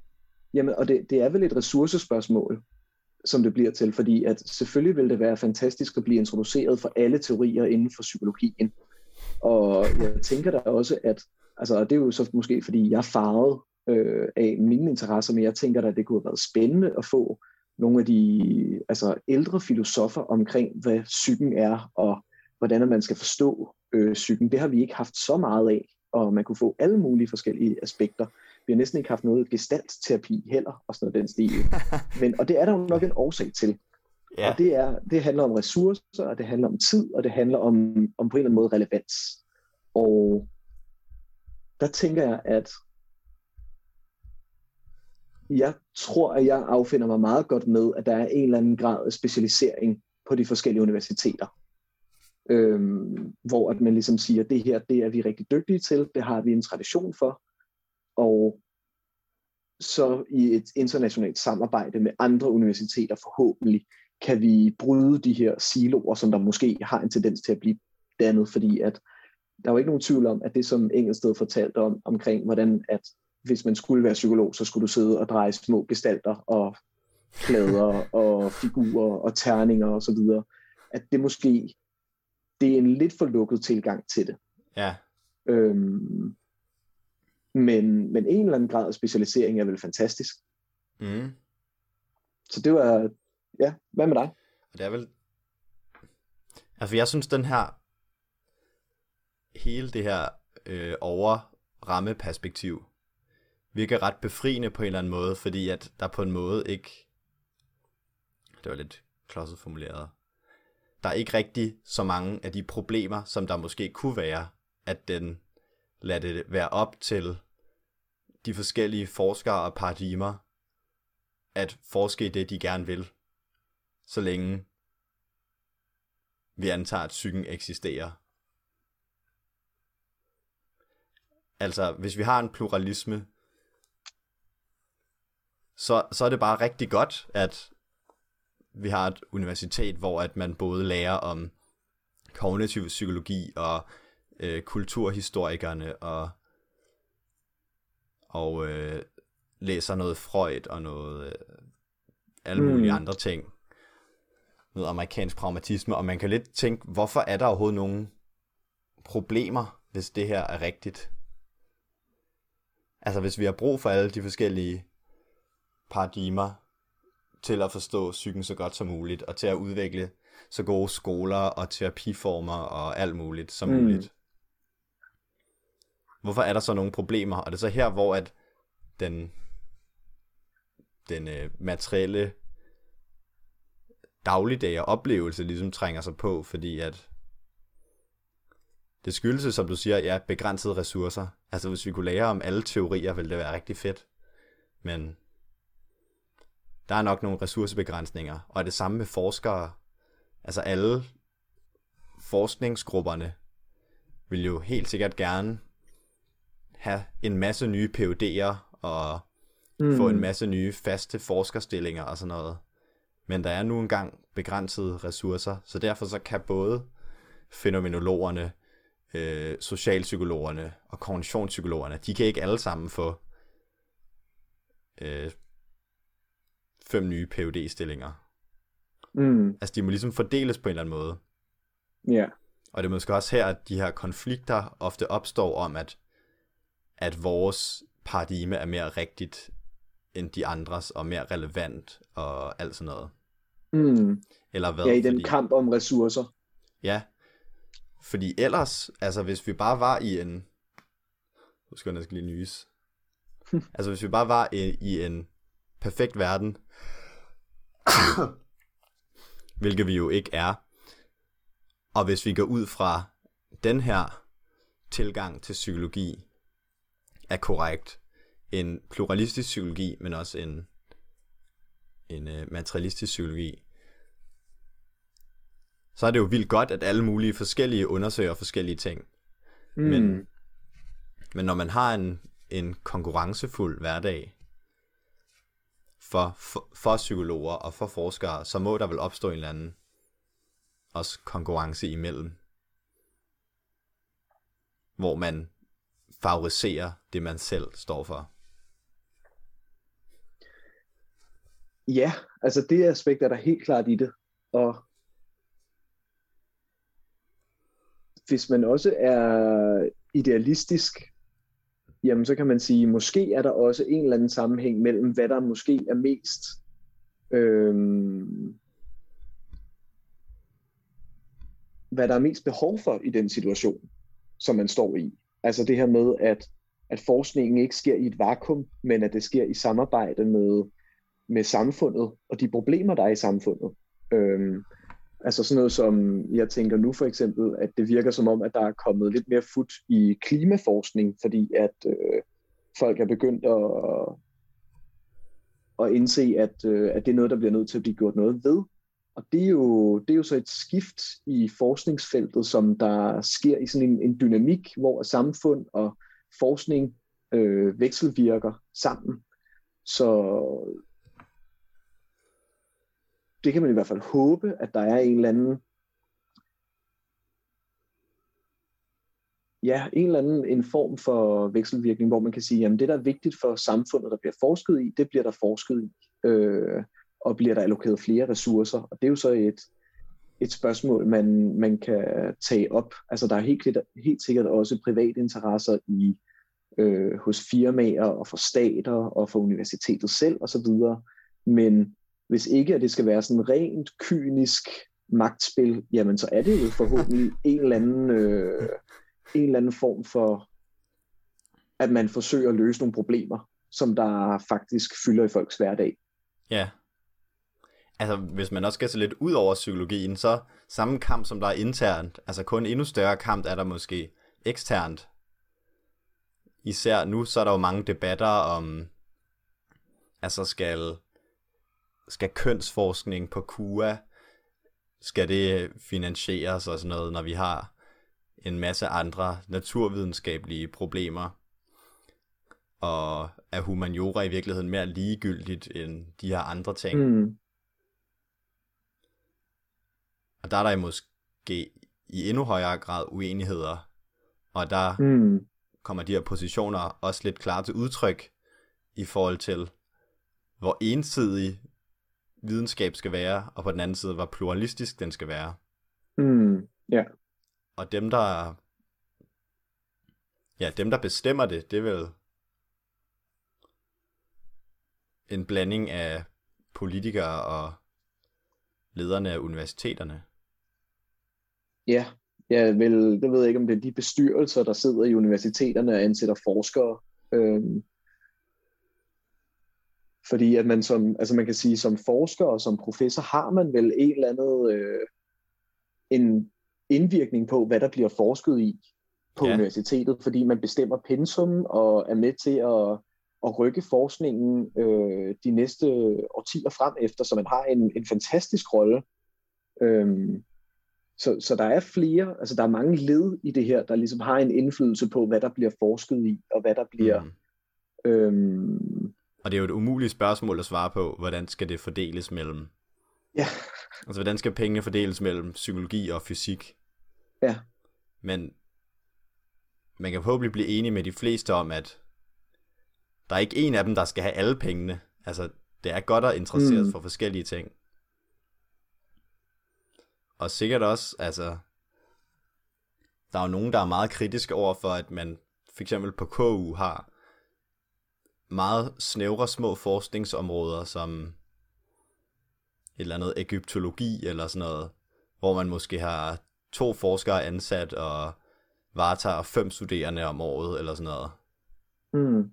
S2: Jamen, og det, det er vel et ressourcespørgsmål, som det bliver til, fordi at selvfølgelig vil det være fantastisk at blive introduceret for alle teorier inden for psykologien. Og jeg tænker da også, at, altså det er jo så måske fordi jeg er farvet øh, af mine interesser, men jeg tænker da, at det kunne have været spændende at få nogle af de altså ældre filosofer omkring, hvad psyken er, og hvordan man skal forstå øh, psyken. Det har vi ikke haft så meget af, og man kunne få alle mulige forskellige aspekter. Vi har næsten ikke haft noget gestaltterapi heller, og sådan noget den stil. Men, og det er der jo nok en årsag til. Ja. Og det, er, det handler om ressourcer, og det handler om tid, og det handler om, om på en eller anden måde relevans. Og der tænker jeg, at jeg tror, at jeg affinder mig meget godt med, at der er en eller anden grad af specialisering på de forskellige universiteter. Øhm, hvor at man ligesom siger, at det her, det er vi rigtig dygtige til, det har vi en tradition for, og så i et internationalt samarbejde med andre universiteter forhåbentlig, kan vi bryde de her siloer, som der måske har en tendens til at blive dannet, fordi at der er jo ikke nogen tvivl om, at det som Engelsted fortalte om, omkring hvordan at hvis man skulle være psykolog, så skulle du sidde og dreje små gestalter og klæder og figurer og terninger og så videre. At det måske, det er en lidt for lukket tilgang til det.
S1: Ja.
S2: Øhm, men, men en eller anden grad af specialisering er vel fantastisk.
S1: Mm.
S2: Så det var, ja, hvad med dig?
S1: Det er vel, altså jeg synes den her, hele det her øh, over rammeperspektiv, virker ret befriende på en eller anden måde, fordi at der på en måde ikke, det var lidt klodset formuleret, der er ikke rigtig så mange af de problemer, som der måske kunne være, at den lad det være op til de forskellige forskere og paradigmer, at forske i det, de gerne vil, så længe vi antager, at psyken eksisterer. Altså, hvis vi har en pluralisme, så, så er det bare rigtig godt, at vi har et universitet, hvor at man både lærer om kognitiv psykologi og øh, kulturhistorikerne og, og øh, læser noget Freud og noget øh, alle mulige mm. andre ting. Noget amerikansk pragmatisme, og man kan lidt tænke, hvorfor er der overhovedet nogen problemer, hvis det her er rigtigt? Altså hvis vi har brug for alle de forskellige paradigmer til at forstå psyken så godt som muligt, og til at udvikle så gode skoler og terapiformer og alt muligt som mm. muligt. Hvorfor er der så nogle problemer? Og det er så her, hvor at den, den øh, materielle dagligdag og oplevelse ligesom trænger sig på, fordi at det skyldes, som du siger, ja, begrænsede ressourcer. Altså hvis vi kunne lære om alle teorier, ville det være rigtig fedt. Men der er nok nogle ressourcebegrænsninger, og det samme med forskere. Altså alle forskningsgrupperne vil jo helt sikkert gerne have en masse nye PUD'er og mm. få en masse nye faste forskerstillinger og sådan noget. Men der er nu engang begrænsede ressourcer, så derfor så kan både fænomenologerne, øh, socialpsykologerne og kognitionspsykologerne, de kan ikke alle sammen få øh, fem nye phd stillinger
S2: Mm.
S1: Altså de må ligesom fordeles på en eller anden måde.
S2: Ja.
S1: Og det er måske også her, at de her konflikter ofte opstår om, at, at vores paradigme er mere rigtigt end de andres, og mere relevant, og alt sådan noget.
S2: Mm.
S1: Eller hvad?
S2: Ja, i den
S1: fordi,
S2: kamp om ressourcer.
S1: Ja, fordi ellers, altså hvis vi bare var i en... Nu skal jeg lige nys. altså hvis vi bare var i, i en perfekt verden, hvilket vi jo ikke er, og hvis vi går ud fra den her tilgang til psykologi, er korrekt. En pluralistisk psykologi, men også en, en uh, materialistisk psykologi, så er det jo vildt godt, at alle mulige forskellige undersøger forskellige ting.
S2: Mm.
S1: Men, men når man har en, en konkurrencefuld hverdag for, for, for psykologer og for forskere, så må der vel opstå en eller anden også konkurrence imellem, hvor man favoriserer det, man selv står for.
S2: Ja, altså det aspekt er der helt klart i det. Og hvis man også er idealistisk, jamen så kan man sige, måske er der også en eller anden sammenhæng mellem, hvad der måske er mest øhm, hvad der er mest behov for i den situation, som man står i. Altså det her med, at, at forskningen ikke sker i et vakuum, men at det sker i samarbejde med, med samfundet og de problemer, der er i samfundet. Øhm, altså sådan noget som, jeg tænker nu for eksempel, at det virker som om, at der er kommet lidt mere fut i klimaforskning, fordi at øh, folk er begyndt at, at indse, at, øh, at det er noget, der bliver nødt til at blive gjort noget ved. Og det er, jo, det er jo så et skift i forskningsfeltet, som der sker i sådan en, en dynamik, hvor samfund og forskning øh, vekselvirker sammen. Så det kan man i hvert fald håbe, at der er en eller anden ja, en eller anden en form for vekselvirkning, hvor man kan sige, at det, der er vigtigt for samfundet, der bliver forsket i, det bliver der forsket i. Øh, og bliver der allokeret flere ressourcer? Og det er jo så et, et spørgsmål, man, man kan tage op. Altså der er helt, helt sikkert også private interesser i øh, hos firmaer og for stater og for universitetet selv osv. Men hvis ikke at det skal være sådan rent kynisk magtspil, jamen så er det jo forhåbentlig en eller anden, øh, en eller anden form for, at man forsøger at løse nogle problemer, som der faktisk fylder i folks hverdag.
S1: Ja, altså hvis man også skal se lidt ud over psykologien, så samme kamp, som der er internt, altså kun endnu større kamp er der måske eksternt. Især nu, så er der jo mange debatter om, altså skal, skal kønsforskning på KUA, skal det finansieres og sådan noget, når vi har en masse andre naturvidenskabelige problemer. Og er humaniora i virkeligheden mere ligegyldigt end de her andre ting?
S2: Mm.
S1: Og der er der måske i endnu højere grad uenigheder, og der
S2: mm.
S1: kommer de her positioner også lidt klar til udtryk i forhold til, hvor ensidig videnskab skal være, og på den anden side, hvor pluralistisk den skal være.
S2: Mm. Ja.
S1: Og dem, der ja, dem, der bestemmer det, det er vel en blanding af politikere og lederne af universiteterne.
S2: Ja, jeg vil, det ved jeg ikke, om det er de bestyrelser, der sidder i universiteterne og ansætter forskere. Øhm, fordi at man som, altså man kan sige, som forsker og som professor har man vel en eller andet, øh, en indvirkning på, hvad der bliver forsket i på ja. universitetet, fordi man bestemmer pensum og er med til at, at rykke forskningen øh, de næste årtier frem efter, så man har en, en fantastisk rolle. Øhm, så, så der er flere, altså der er mange led i det her, der ligesom har en indflydelse på, hvad der bliver forsket i, og hvad der bliver, mm. øhm,
S1: Og det er jo et umuligt spørgsmål at svare på, hvordan skal det fordeles mellem...
S2: Ja.
S1: Altså, hvordan skal pengene fordeles mellem psykologi og fysik?
S2: Ja.
S1: Men man kan forhåbentlig blive enige med de fleste om, at der er ikke en af dem, der skal have alle pengene. Altså, det er godt at interessere mm. for forskellige ting. Og sikkert også, altså, der er jo nogen, der er meget kritiske over for, at man for eksempel på KU har meget snævre små forskningsområder, som et eller andet egyptologi eller sådan noget, hvor man måske har to forskere ansat og varetager fem studerende om året eller sådan noget.
S2: Mm.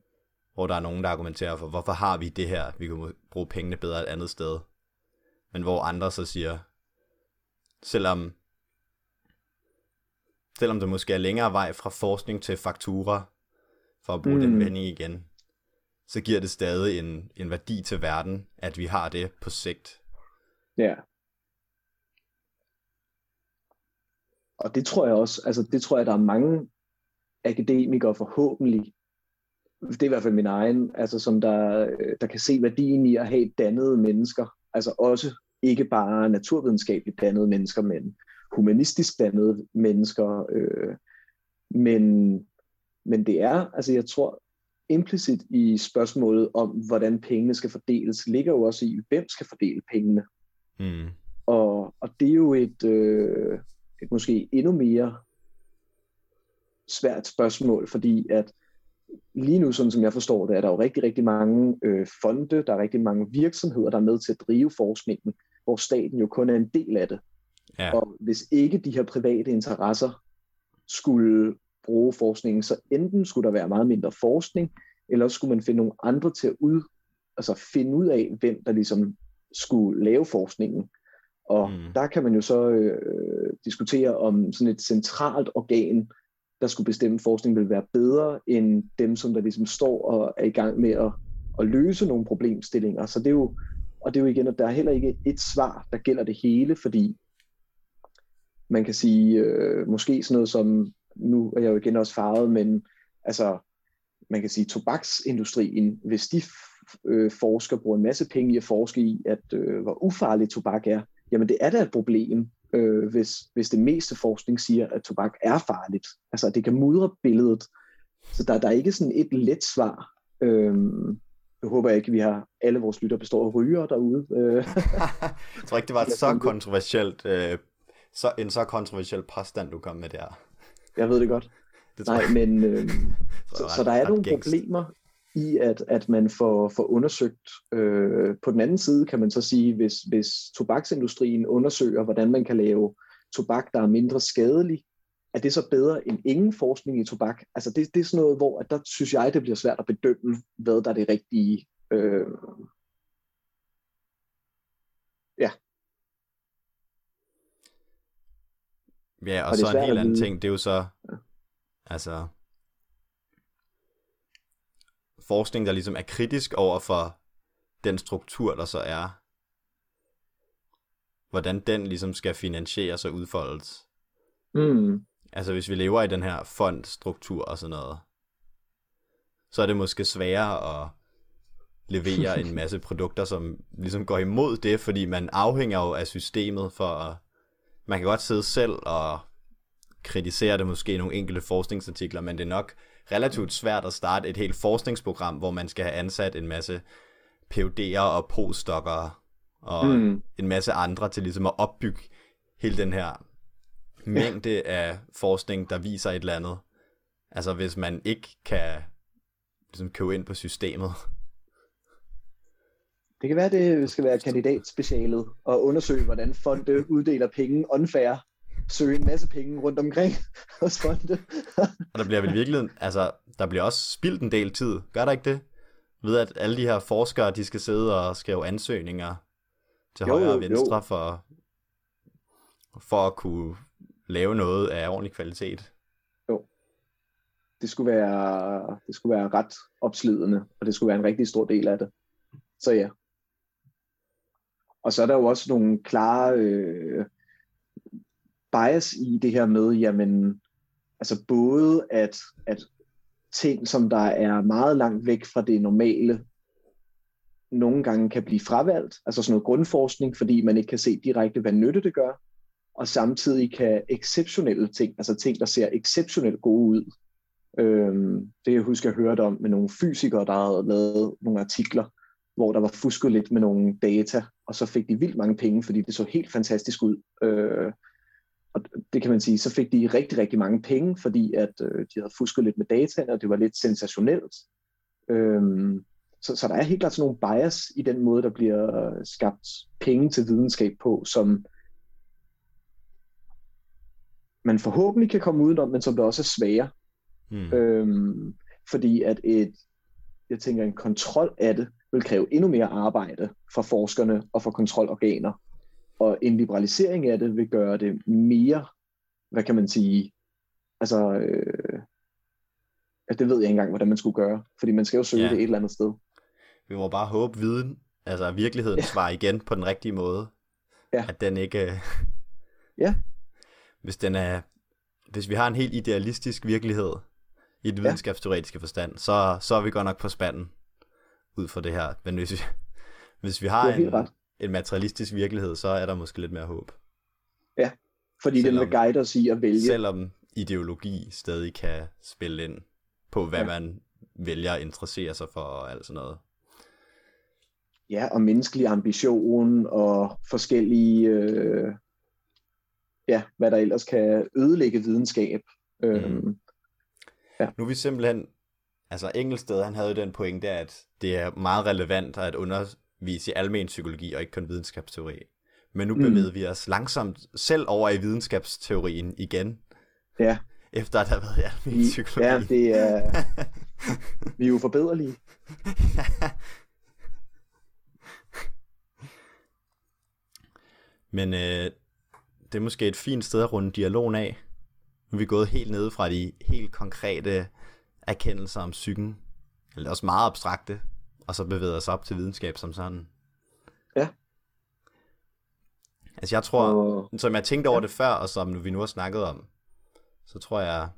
S1: Hvor der er nogen, der argumenterer for, hvorfor har vi det her? Vi kunne bruge pengene bedre et andet sted. Men hvor andre så siger, selvom selvom det måske er længere vej fra forskning til faktura, for at bruge mm. den vending igen, så giver det stadig en, en værdi til verden, at vi har det på sigt.
S2: Ja. Og det tror jeg også, altså det tror jeg, der er mange akademikere forhåbentlig, det er i hvert fald min egen, altså som der, der kan se værdien i at have dannede mennesker, altså også ikke bare naturvidenskabeligt dannede mennesker, men humanistisk dannede mennesker. Øh, men, men det er, altså jeg tror, implicit i spørgsmålet om, hvordan pengene skal fordeles, ligger jo også i, hvem skal fordele pengene.
S1: Mm.
S2: Og, og det er jo et, øh, et måske endnu mere svært spørgsmål, fordi at lige nu, sådan som jeg forstår det, er der jo rigtig, rigtig mange øh, fonde, der er rigtig mange virksomheder, der er med til at drive forskningen, hvor staten jo kun er en del af det.
S1: Ja.
S2: Og hvis ikke de her private interesser skulle bruge forskningen, så enten skulle der være meget mindre forskning, eller skulle man finde nogle andre til at ud, altså finde ud af, hvem der ligesom skulle lave forskningen. Og mm. der kan man jo så øh, diskutere, om sådan et centralt organ, der skulle bestemme forskning, vil være bedre end dem, som der ligesom står og er i gang med at, at løse nogle problemstillinger. Så det er jo, og det er jo igen, at der er heller ikke et svar, der gælder det hele, fordi man kan sige, øh, måske sådan noget som, nu er jeg jo igen også farvet, men altså, man kan sige, tobaksindustrien, hvis de øh, forsker bruger en masse penge i at forske i, at øh, hvor ufarlig tobak er, jamen det er da et problem, øh, hvis, hvis det meste forskning siger, at tobak er farligt. Altså, det kan mudre billedet. Så der, der er ikke sådan et let svar. Øh, jeg håber ikke, at vi har alle vores lytter består af ryger derude. Øh.
S1: jeg tror ikke, det var et så kontroversielt, øh, så, en så kontroversiel påstand, du kom med der.
S2: Jeg ved det godt. Det tror Nej, jeg. men øh, så, så, så der er nogle gængst. problemer i, at, at man får, får undersøgt. Øh, på den anden side kan man så sige, hvis, hvis tobaksindustrien undersøger, hvordan man kan lave tobak, der er mindre skadelig, er det så bedre end ingen forskning i tobak? Altså det, det er sådan noget, hvor at der synes jeg, det bliver svært at bedømme, hvad der er det rigtige. Øh, ja.
S1: Ja, og, og så en helt anden ting, det er jo så, ja. altså, forskning, der ligesom er kritisk over for den struktur, der så er. Hvordan den ligesom skal finansieres og udfoldes.
S2: Mm.
S1: Altså hvis vi lever i den her fondstruktur og sådan noget, så er det måske sværere at levere en masse produkter, som ligesom går imod det, fordi man afhænger jo af systemet for at... Man kan godt sidde selv og kritisere det måske i nogle enkelte forskningsartikler, men det er nok relativt svært at starte et helt forskningsprogram, hvor man skal have ansat en masse PUD'er og postdokker og mm. en masse andre til ligesom at opbygge hele den her mængde ja. af forskning, der viser et eller andet. Altså hvis man ikke kan ligesom købe ind på systemet.
S2: Det kan være, det skal være kandidatspecialet og undersøge, hvordan fonde uddeler penge unfair søge en masse penge rundt omkring hos fonde.
S1: og der bliver vel virkelig, altså, der bliver også spildt en del tid, gør der ikke det? Ved at alle de her forskere, de skal sidde og skrive ansøgninger til jo, højre og venstre jo. for, for at kunne lave noget af ordentlig kvalitet.
S2: Jo. Det skulle være, det skulle være ret opslidende, og det skulle være en rigtig stor del af det. Så ja. Og så er der jo også nogle klare øh, bias i det her med, jamen, altså både at, at ting, som der er meget langt væk fra det normale, nogle gange kan blive fravalgt, altså sådan noget grundforskning, fordi man ikke kan se direkte, hvad nytte det gør, og samtidig kan exceptionelle ting, altså ting, der ser exceptionelt gode ud. Øhm, det jeg husker, jeg hørte om med nogle fysikere, der havde lavet nogle artikler, hvor der var fusket lidt med nogle data, og så fik de vildt mange penge, fordi det så helt fantastisk ud. Øh, og det kan man sige, så fik de rigtig, rigtig mange penge, fordi at øh, de havde fusket lidt med data, og det var lidt sensationelt. Øhm, så, så der er helt klart sådan nogle bias i den måde, der bliver øh, skabt penge til videnskab på, som man forhåbentlig kan komme udenom, men som der også er svære. Mm. Øhm, fordi at et, jeg tænker, en kontrol af det vil kræve endnu mere arbejde for forskerne og for kontrolorganer. Og en liberalisering af det vil gøre det mere, hvad kan man sige, altså, øh, at det ved jeg ikke engang, hvordan man skulle gøre, fordi man skal jo søge ja. det et eller andet sted.
S1: Vi må bare håbe, viden, altså virkeligheden ja. svarer igen på den rigtige måde. Ja. At den ikke...
S2: ja.
S1: Hvis den er... Hvis vi har en helt idealistisk virkelighed, i den videnskabsteoretiske forstand, så, så er vi godt nok på spanden ud fra det her. Men hvis vi, hvis vi har en, en materialistisk virkelighed, så er der måske lidt mere håb.
S2: Ja, fordi selvom, den vil guide os i at vælge.
S1: Selvom ideologi stadig kan spille ind på, hvad ja. man vælger at interessere sig for og alt sådan noget.
S2: Ja, og menneskelig ambition og forskellige, øh, ja, hvad der ellers kan ødelægge videnskab. Mm. Øhm,
S1: ja. Nu er vi simpelthen, altså Engelsted, han havde jo den point der, at det er meget relevant at undervise i almen psykologi og ikke kun videnskabsteori. Men nu mm. bevæger vi os langsomt selv over i videnskabsteorien igen.
S2: Ja.
S1: Efter at have været i almen psykologi.
S2: Ja, det er... vi er jo forbederlige.
S1: Men øh, det er måske et fint sted at runde dialogen af. Nu er vi gået helt ned fra de helt konkrete erkendelser om psyken, eller også meget abstrakte, og så bevæget os op til videnskab som sådan.
S2: Ja.
S1: Altså jeg tror, og... som jeg tænkte over ja. det før, og som vi nu har snakket om, så tror jeg,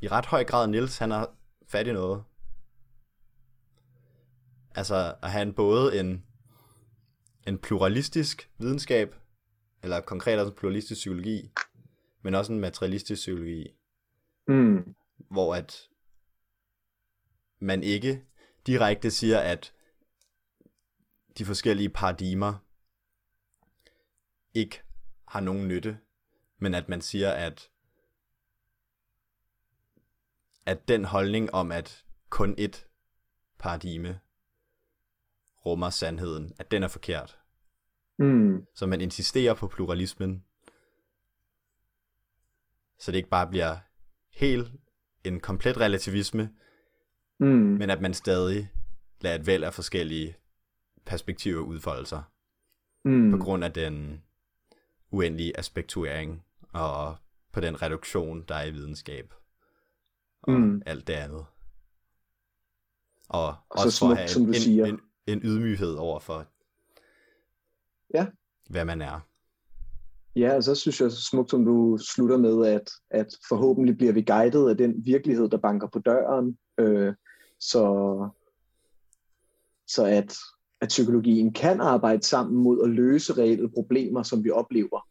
S1: i ret høj grad Nils han har fat i noget. Altså at have en både en, en pluralistisk videnskab, eller konkret også en pluralistisk psykologi, men også en materialistisk psykologi.
S2: Mm.
S1: Hvor at man ikke direkte siger, at de forskellige paradigmer ikke har nogen nytte, men at man siger, at at den holdning om, at kun et paradigme rummer sandheden, at den er forkert.
S2: Mm.
S1: Så man insisterer på pluralismen, så det ikke bare bliver helt en komplet relativisme,
S2: mm.
S1: men at man stadig lader et væld af forskellige perspektiver udfolde sig,
S2: mm.
S1: på grund af den uendelige aspektuering, og på den reduktion, der er i videnskab, og mm. alt det andet. Og, og også så smukt, for at have en, en, en, en ydmyghed over for,
S2: ja.
S1: hvad man er.
S2: Ja, og så synes jeg smukt, som du slutter med, at, at forhåbentlig bliver vi guidet af den virkelighed, der banker på døren, øh, så, så at, at psykologien kan arbejde sammen mod at løse reelle problemer, som vi oplever,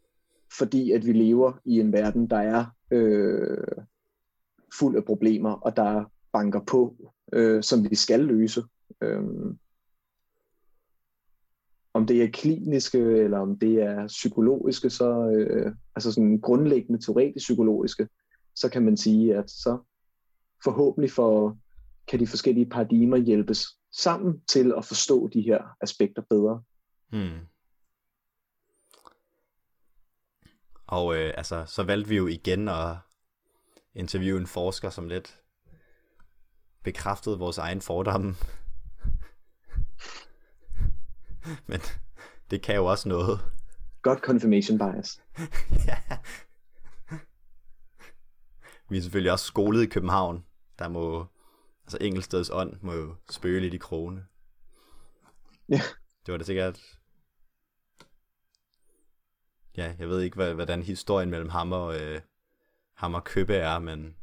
S2: fordi at vi lever i en verden, der er øh, fuld af problemer, og der banker på, øh, som vi skal løse. Øh, om det er kliniske, eller om det er psykologiske, så øh, altså sådan grundlæggende teoretisk psykologiske, så kan man sige, at så forhåbentlig for, kan de forskellige paradigmer hjælpes sammen til at forstå de her aspekter bedre.
S1: Hmm. Og øh, altså, så valgte vi jo igen at interviewe en forsker, som lidt bekræftede vores egen fordomme. Men det kan jo også noget.
S2: Godt confirmation bias.
S1: ja. Vi er selvfølgelig også skolet i København. Der må, altså Engelsteds ånd må jo spøge lidt i krone.
S2: Ja.
S1: Det var da sikkert... Ja, jeg ved ikke, hvordan historien mellem ham og, øh, ham og Købe er, men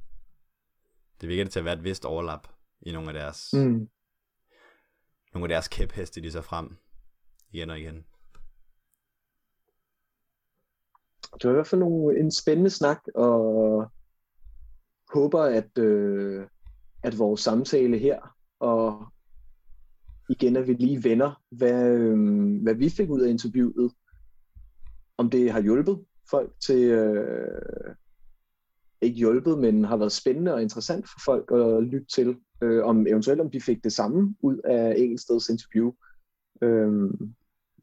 S1: det virker det til at være et vist overlap i nogle af deres
S2: mm
S1: nogle af deres kæpheste, de så frem igen og igen.
S2: Det var i hvert fald nogle, en spændende snak, og håber, at, øh, at vores samtale her, og igen, at vi lige vender, hvad, øh, hvad vi fik ud af interviewet, om det har hjulpet folk til, øh, ikke hjulpet, men har været spændende og interessant for folk at lytte til, øh, om eventuelt om de fik det samme ud af Engelsteds interview. Øh,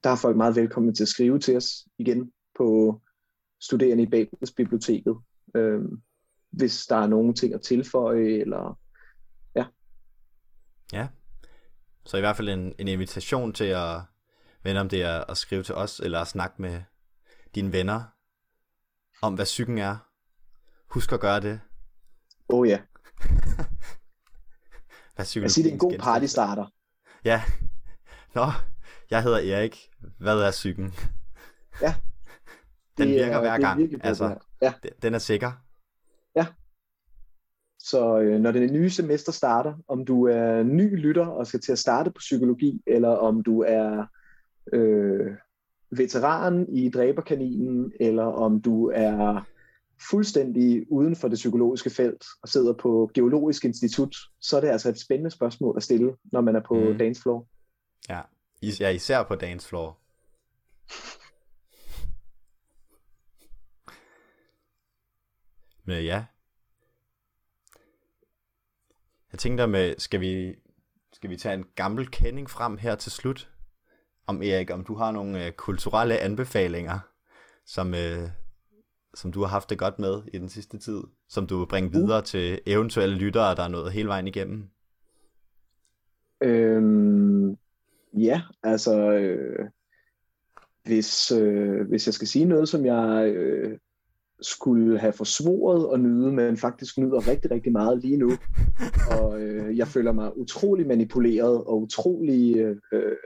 S2: der er folk meget velkomne til at skrive til os igen på studerende i Babels biblioteket, øh, hvis der er nogle ting at tilføje, eller ja.
S1: Ja, så i hvert fald en, en invitation til at vende om det er at skrive til os, eller at snakke med dine venner om, hvad psyken er. Husk at gøre det.
S2: Oh ja.
S1: hvad
S2: Jeg siger, det er en god party starter.
S1: Ja. Nå, jeg hedder Erik. Hvad er psyken?
S2: Ja.
S1: Den
S2: Det
S1: virker
S2: er-
S1: hver
S2: det er
S1: gang. Altså,
S2: populært. Ja.
S1: den- er sikker.
S2: Så øh, når det nye semester starter, om du er ny lytter og skal til at starte på psykologi, eller om du er øh, veteran i dræberkaninen, eller om du er fuldstændig uden for det psykologiske felt og sidder på Geologisk Institut, så er det altså et spændende spørgsmål at stille, når man er på
S1: Mm.
S2: mm. dance floor.
S1: Ja. Is- ja, især på dance floor. Men ja. Jeg tænkte med, skal vi, skal vi tage en gammel kending frem her til slut? Om Erik, om du har nogle øh, kulturelle anbefalinger, som, øh, som du har haft det godt med i den sidste tid, som du vil bringe videre til eventuelle lyttere, der er nået hele vejen igennem?
S2: Øhm, ja, altså øh, hvis, øh, hvis jeg skal sige noget, som jeg øh, skulle have forsvoret at nyde, men faktisk nyder rigtig, rigtig meget lige nu, og øh, jeg føler mig utrolig manipuleret og utrolig øh,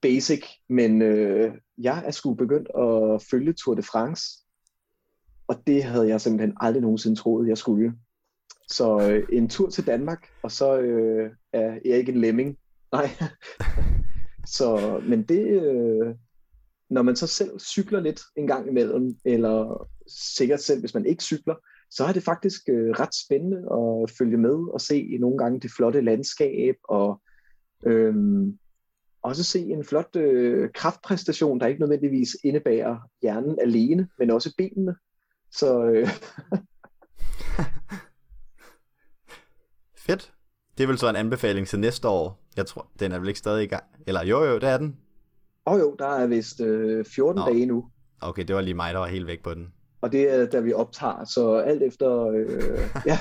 S2: basic, men øh, jeg er sgu begyndt at følge Tour de France, og det havde jeg simpelthen aldrig nogensinde troet, jeg skulle. Så øh, en tur til Danmark, og så øh, er Erik en lemming. Nej. så, men det, øh, når man så selv cykler lidt en gang imellem, eller sikkert selv, hvis man ikke cykler, så er det faktisk øh, ret spændende at følge med og se nogle gange det flotte landskab, og øh, også se en flot øh, kraftpræstation, der ikke nødvendigvis indebærer hjernen alene, men også benene. Så øh,
S1: Fedt. Det er vel så en anbefaling til næste år. Jeg tror, den er vel ikke stadig i gang. Eller jo, jo, det er den.
S2: Og jo, der er vist øh, 14
S1: Nå.
S2: dage nu,
S1: Okay, det var lige mig, der var helt væk på den.
S2: og det er da vi optager, så alt efter, øh, ja,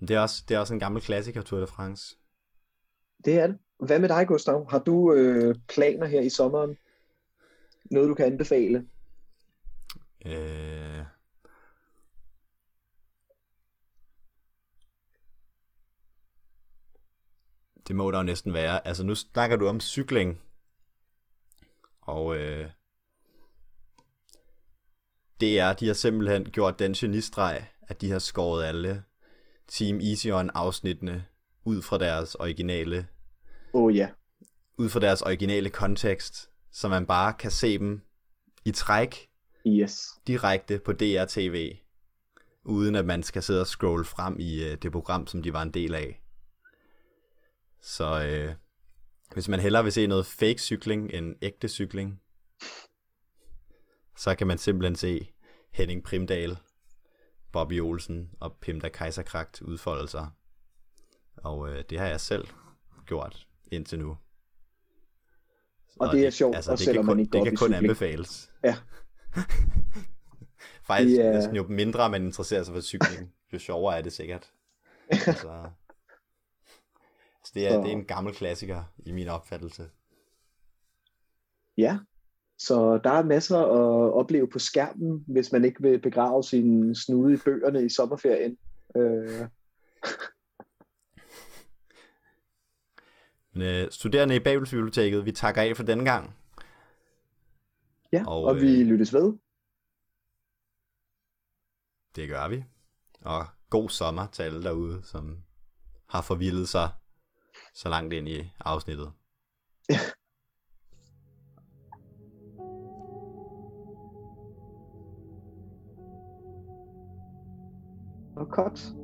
S1: Det er også, det er også en gammel klassiker, Tour de France.
S2: det er det. Hvad med dig, Gustav? Har du øh, planer her i sommeren? Noget, du kan anbefale?
S1: Øh... Det må der jo næsten være. Altså nu snakker du om cykling. Og øh... det er, de har simpelthen gjort den genistreg, at de har skåret alle Team Easy On afsnittene ud fra deres originale
S2: oh, ja,
S1: ud fra deres originale kontekst, så man bare kan se dem i træk
S2: yes.
S1: direkte på DR-TV, uden at man skal sidde og scrolle frem i øh, det program, som de var en del af. Så øh, hvis man hellere vil se noget fake cykling end ægte cykling, så kan man simpelthen se Henning Primdal, Bobby Olsen og Pimda Kaiserkragt udfolde sig. Og øh, det har jeg selv gjort indtil nu.
S2: Og det er sjovt,
S1: altså,
S2: og
S1: det
S2: selvom
S1: kan kun,
S2: man ikke
S1: det
S2: går
S1: kan
S2: op i
S1: kun
S2: cykling.
S1: anbefales.
S2: Ja.
S1: Faktisk,
S2: Det er-
S1: næsten jo mindre man interesserer sig for cykling, jo sjovere er det sikkert. altså, altså det, er,
S2: Så-
S1: det er en gammel klassiker i min opfattelse.
S2: Ja, så der er masser at opleve på skærmen, hvis man ikke vil begrave sin snude i bøgerne i sommerferien. Øh,
S1: Men øh, studerende i Babelsbiblioteket, vi takker af for denne gang.
S2: ja,
S1: Og,
S2: og, og vi
S1: øh,
S2: lyttes ved.
S1: Det gør vi. Og god sommer til alle derude, som har forvildet sig så langt ind i afsnittet.
S2: Og cut.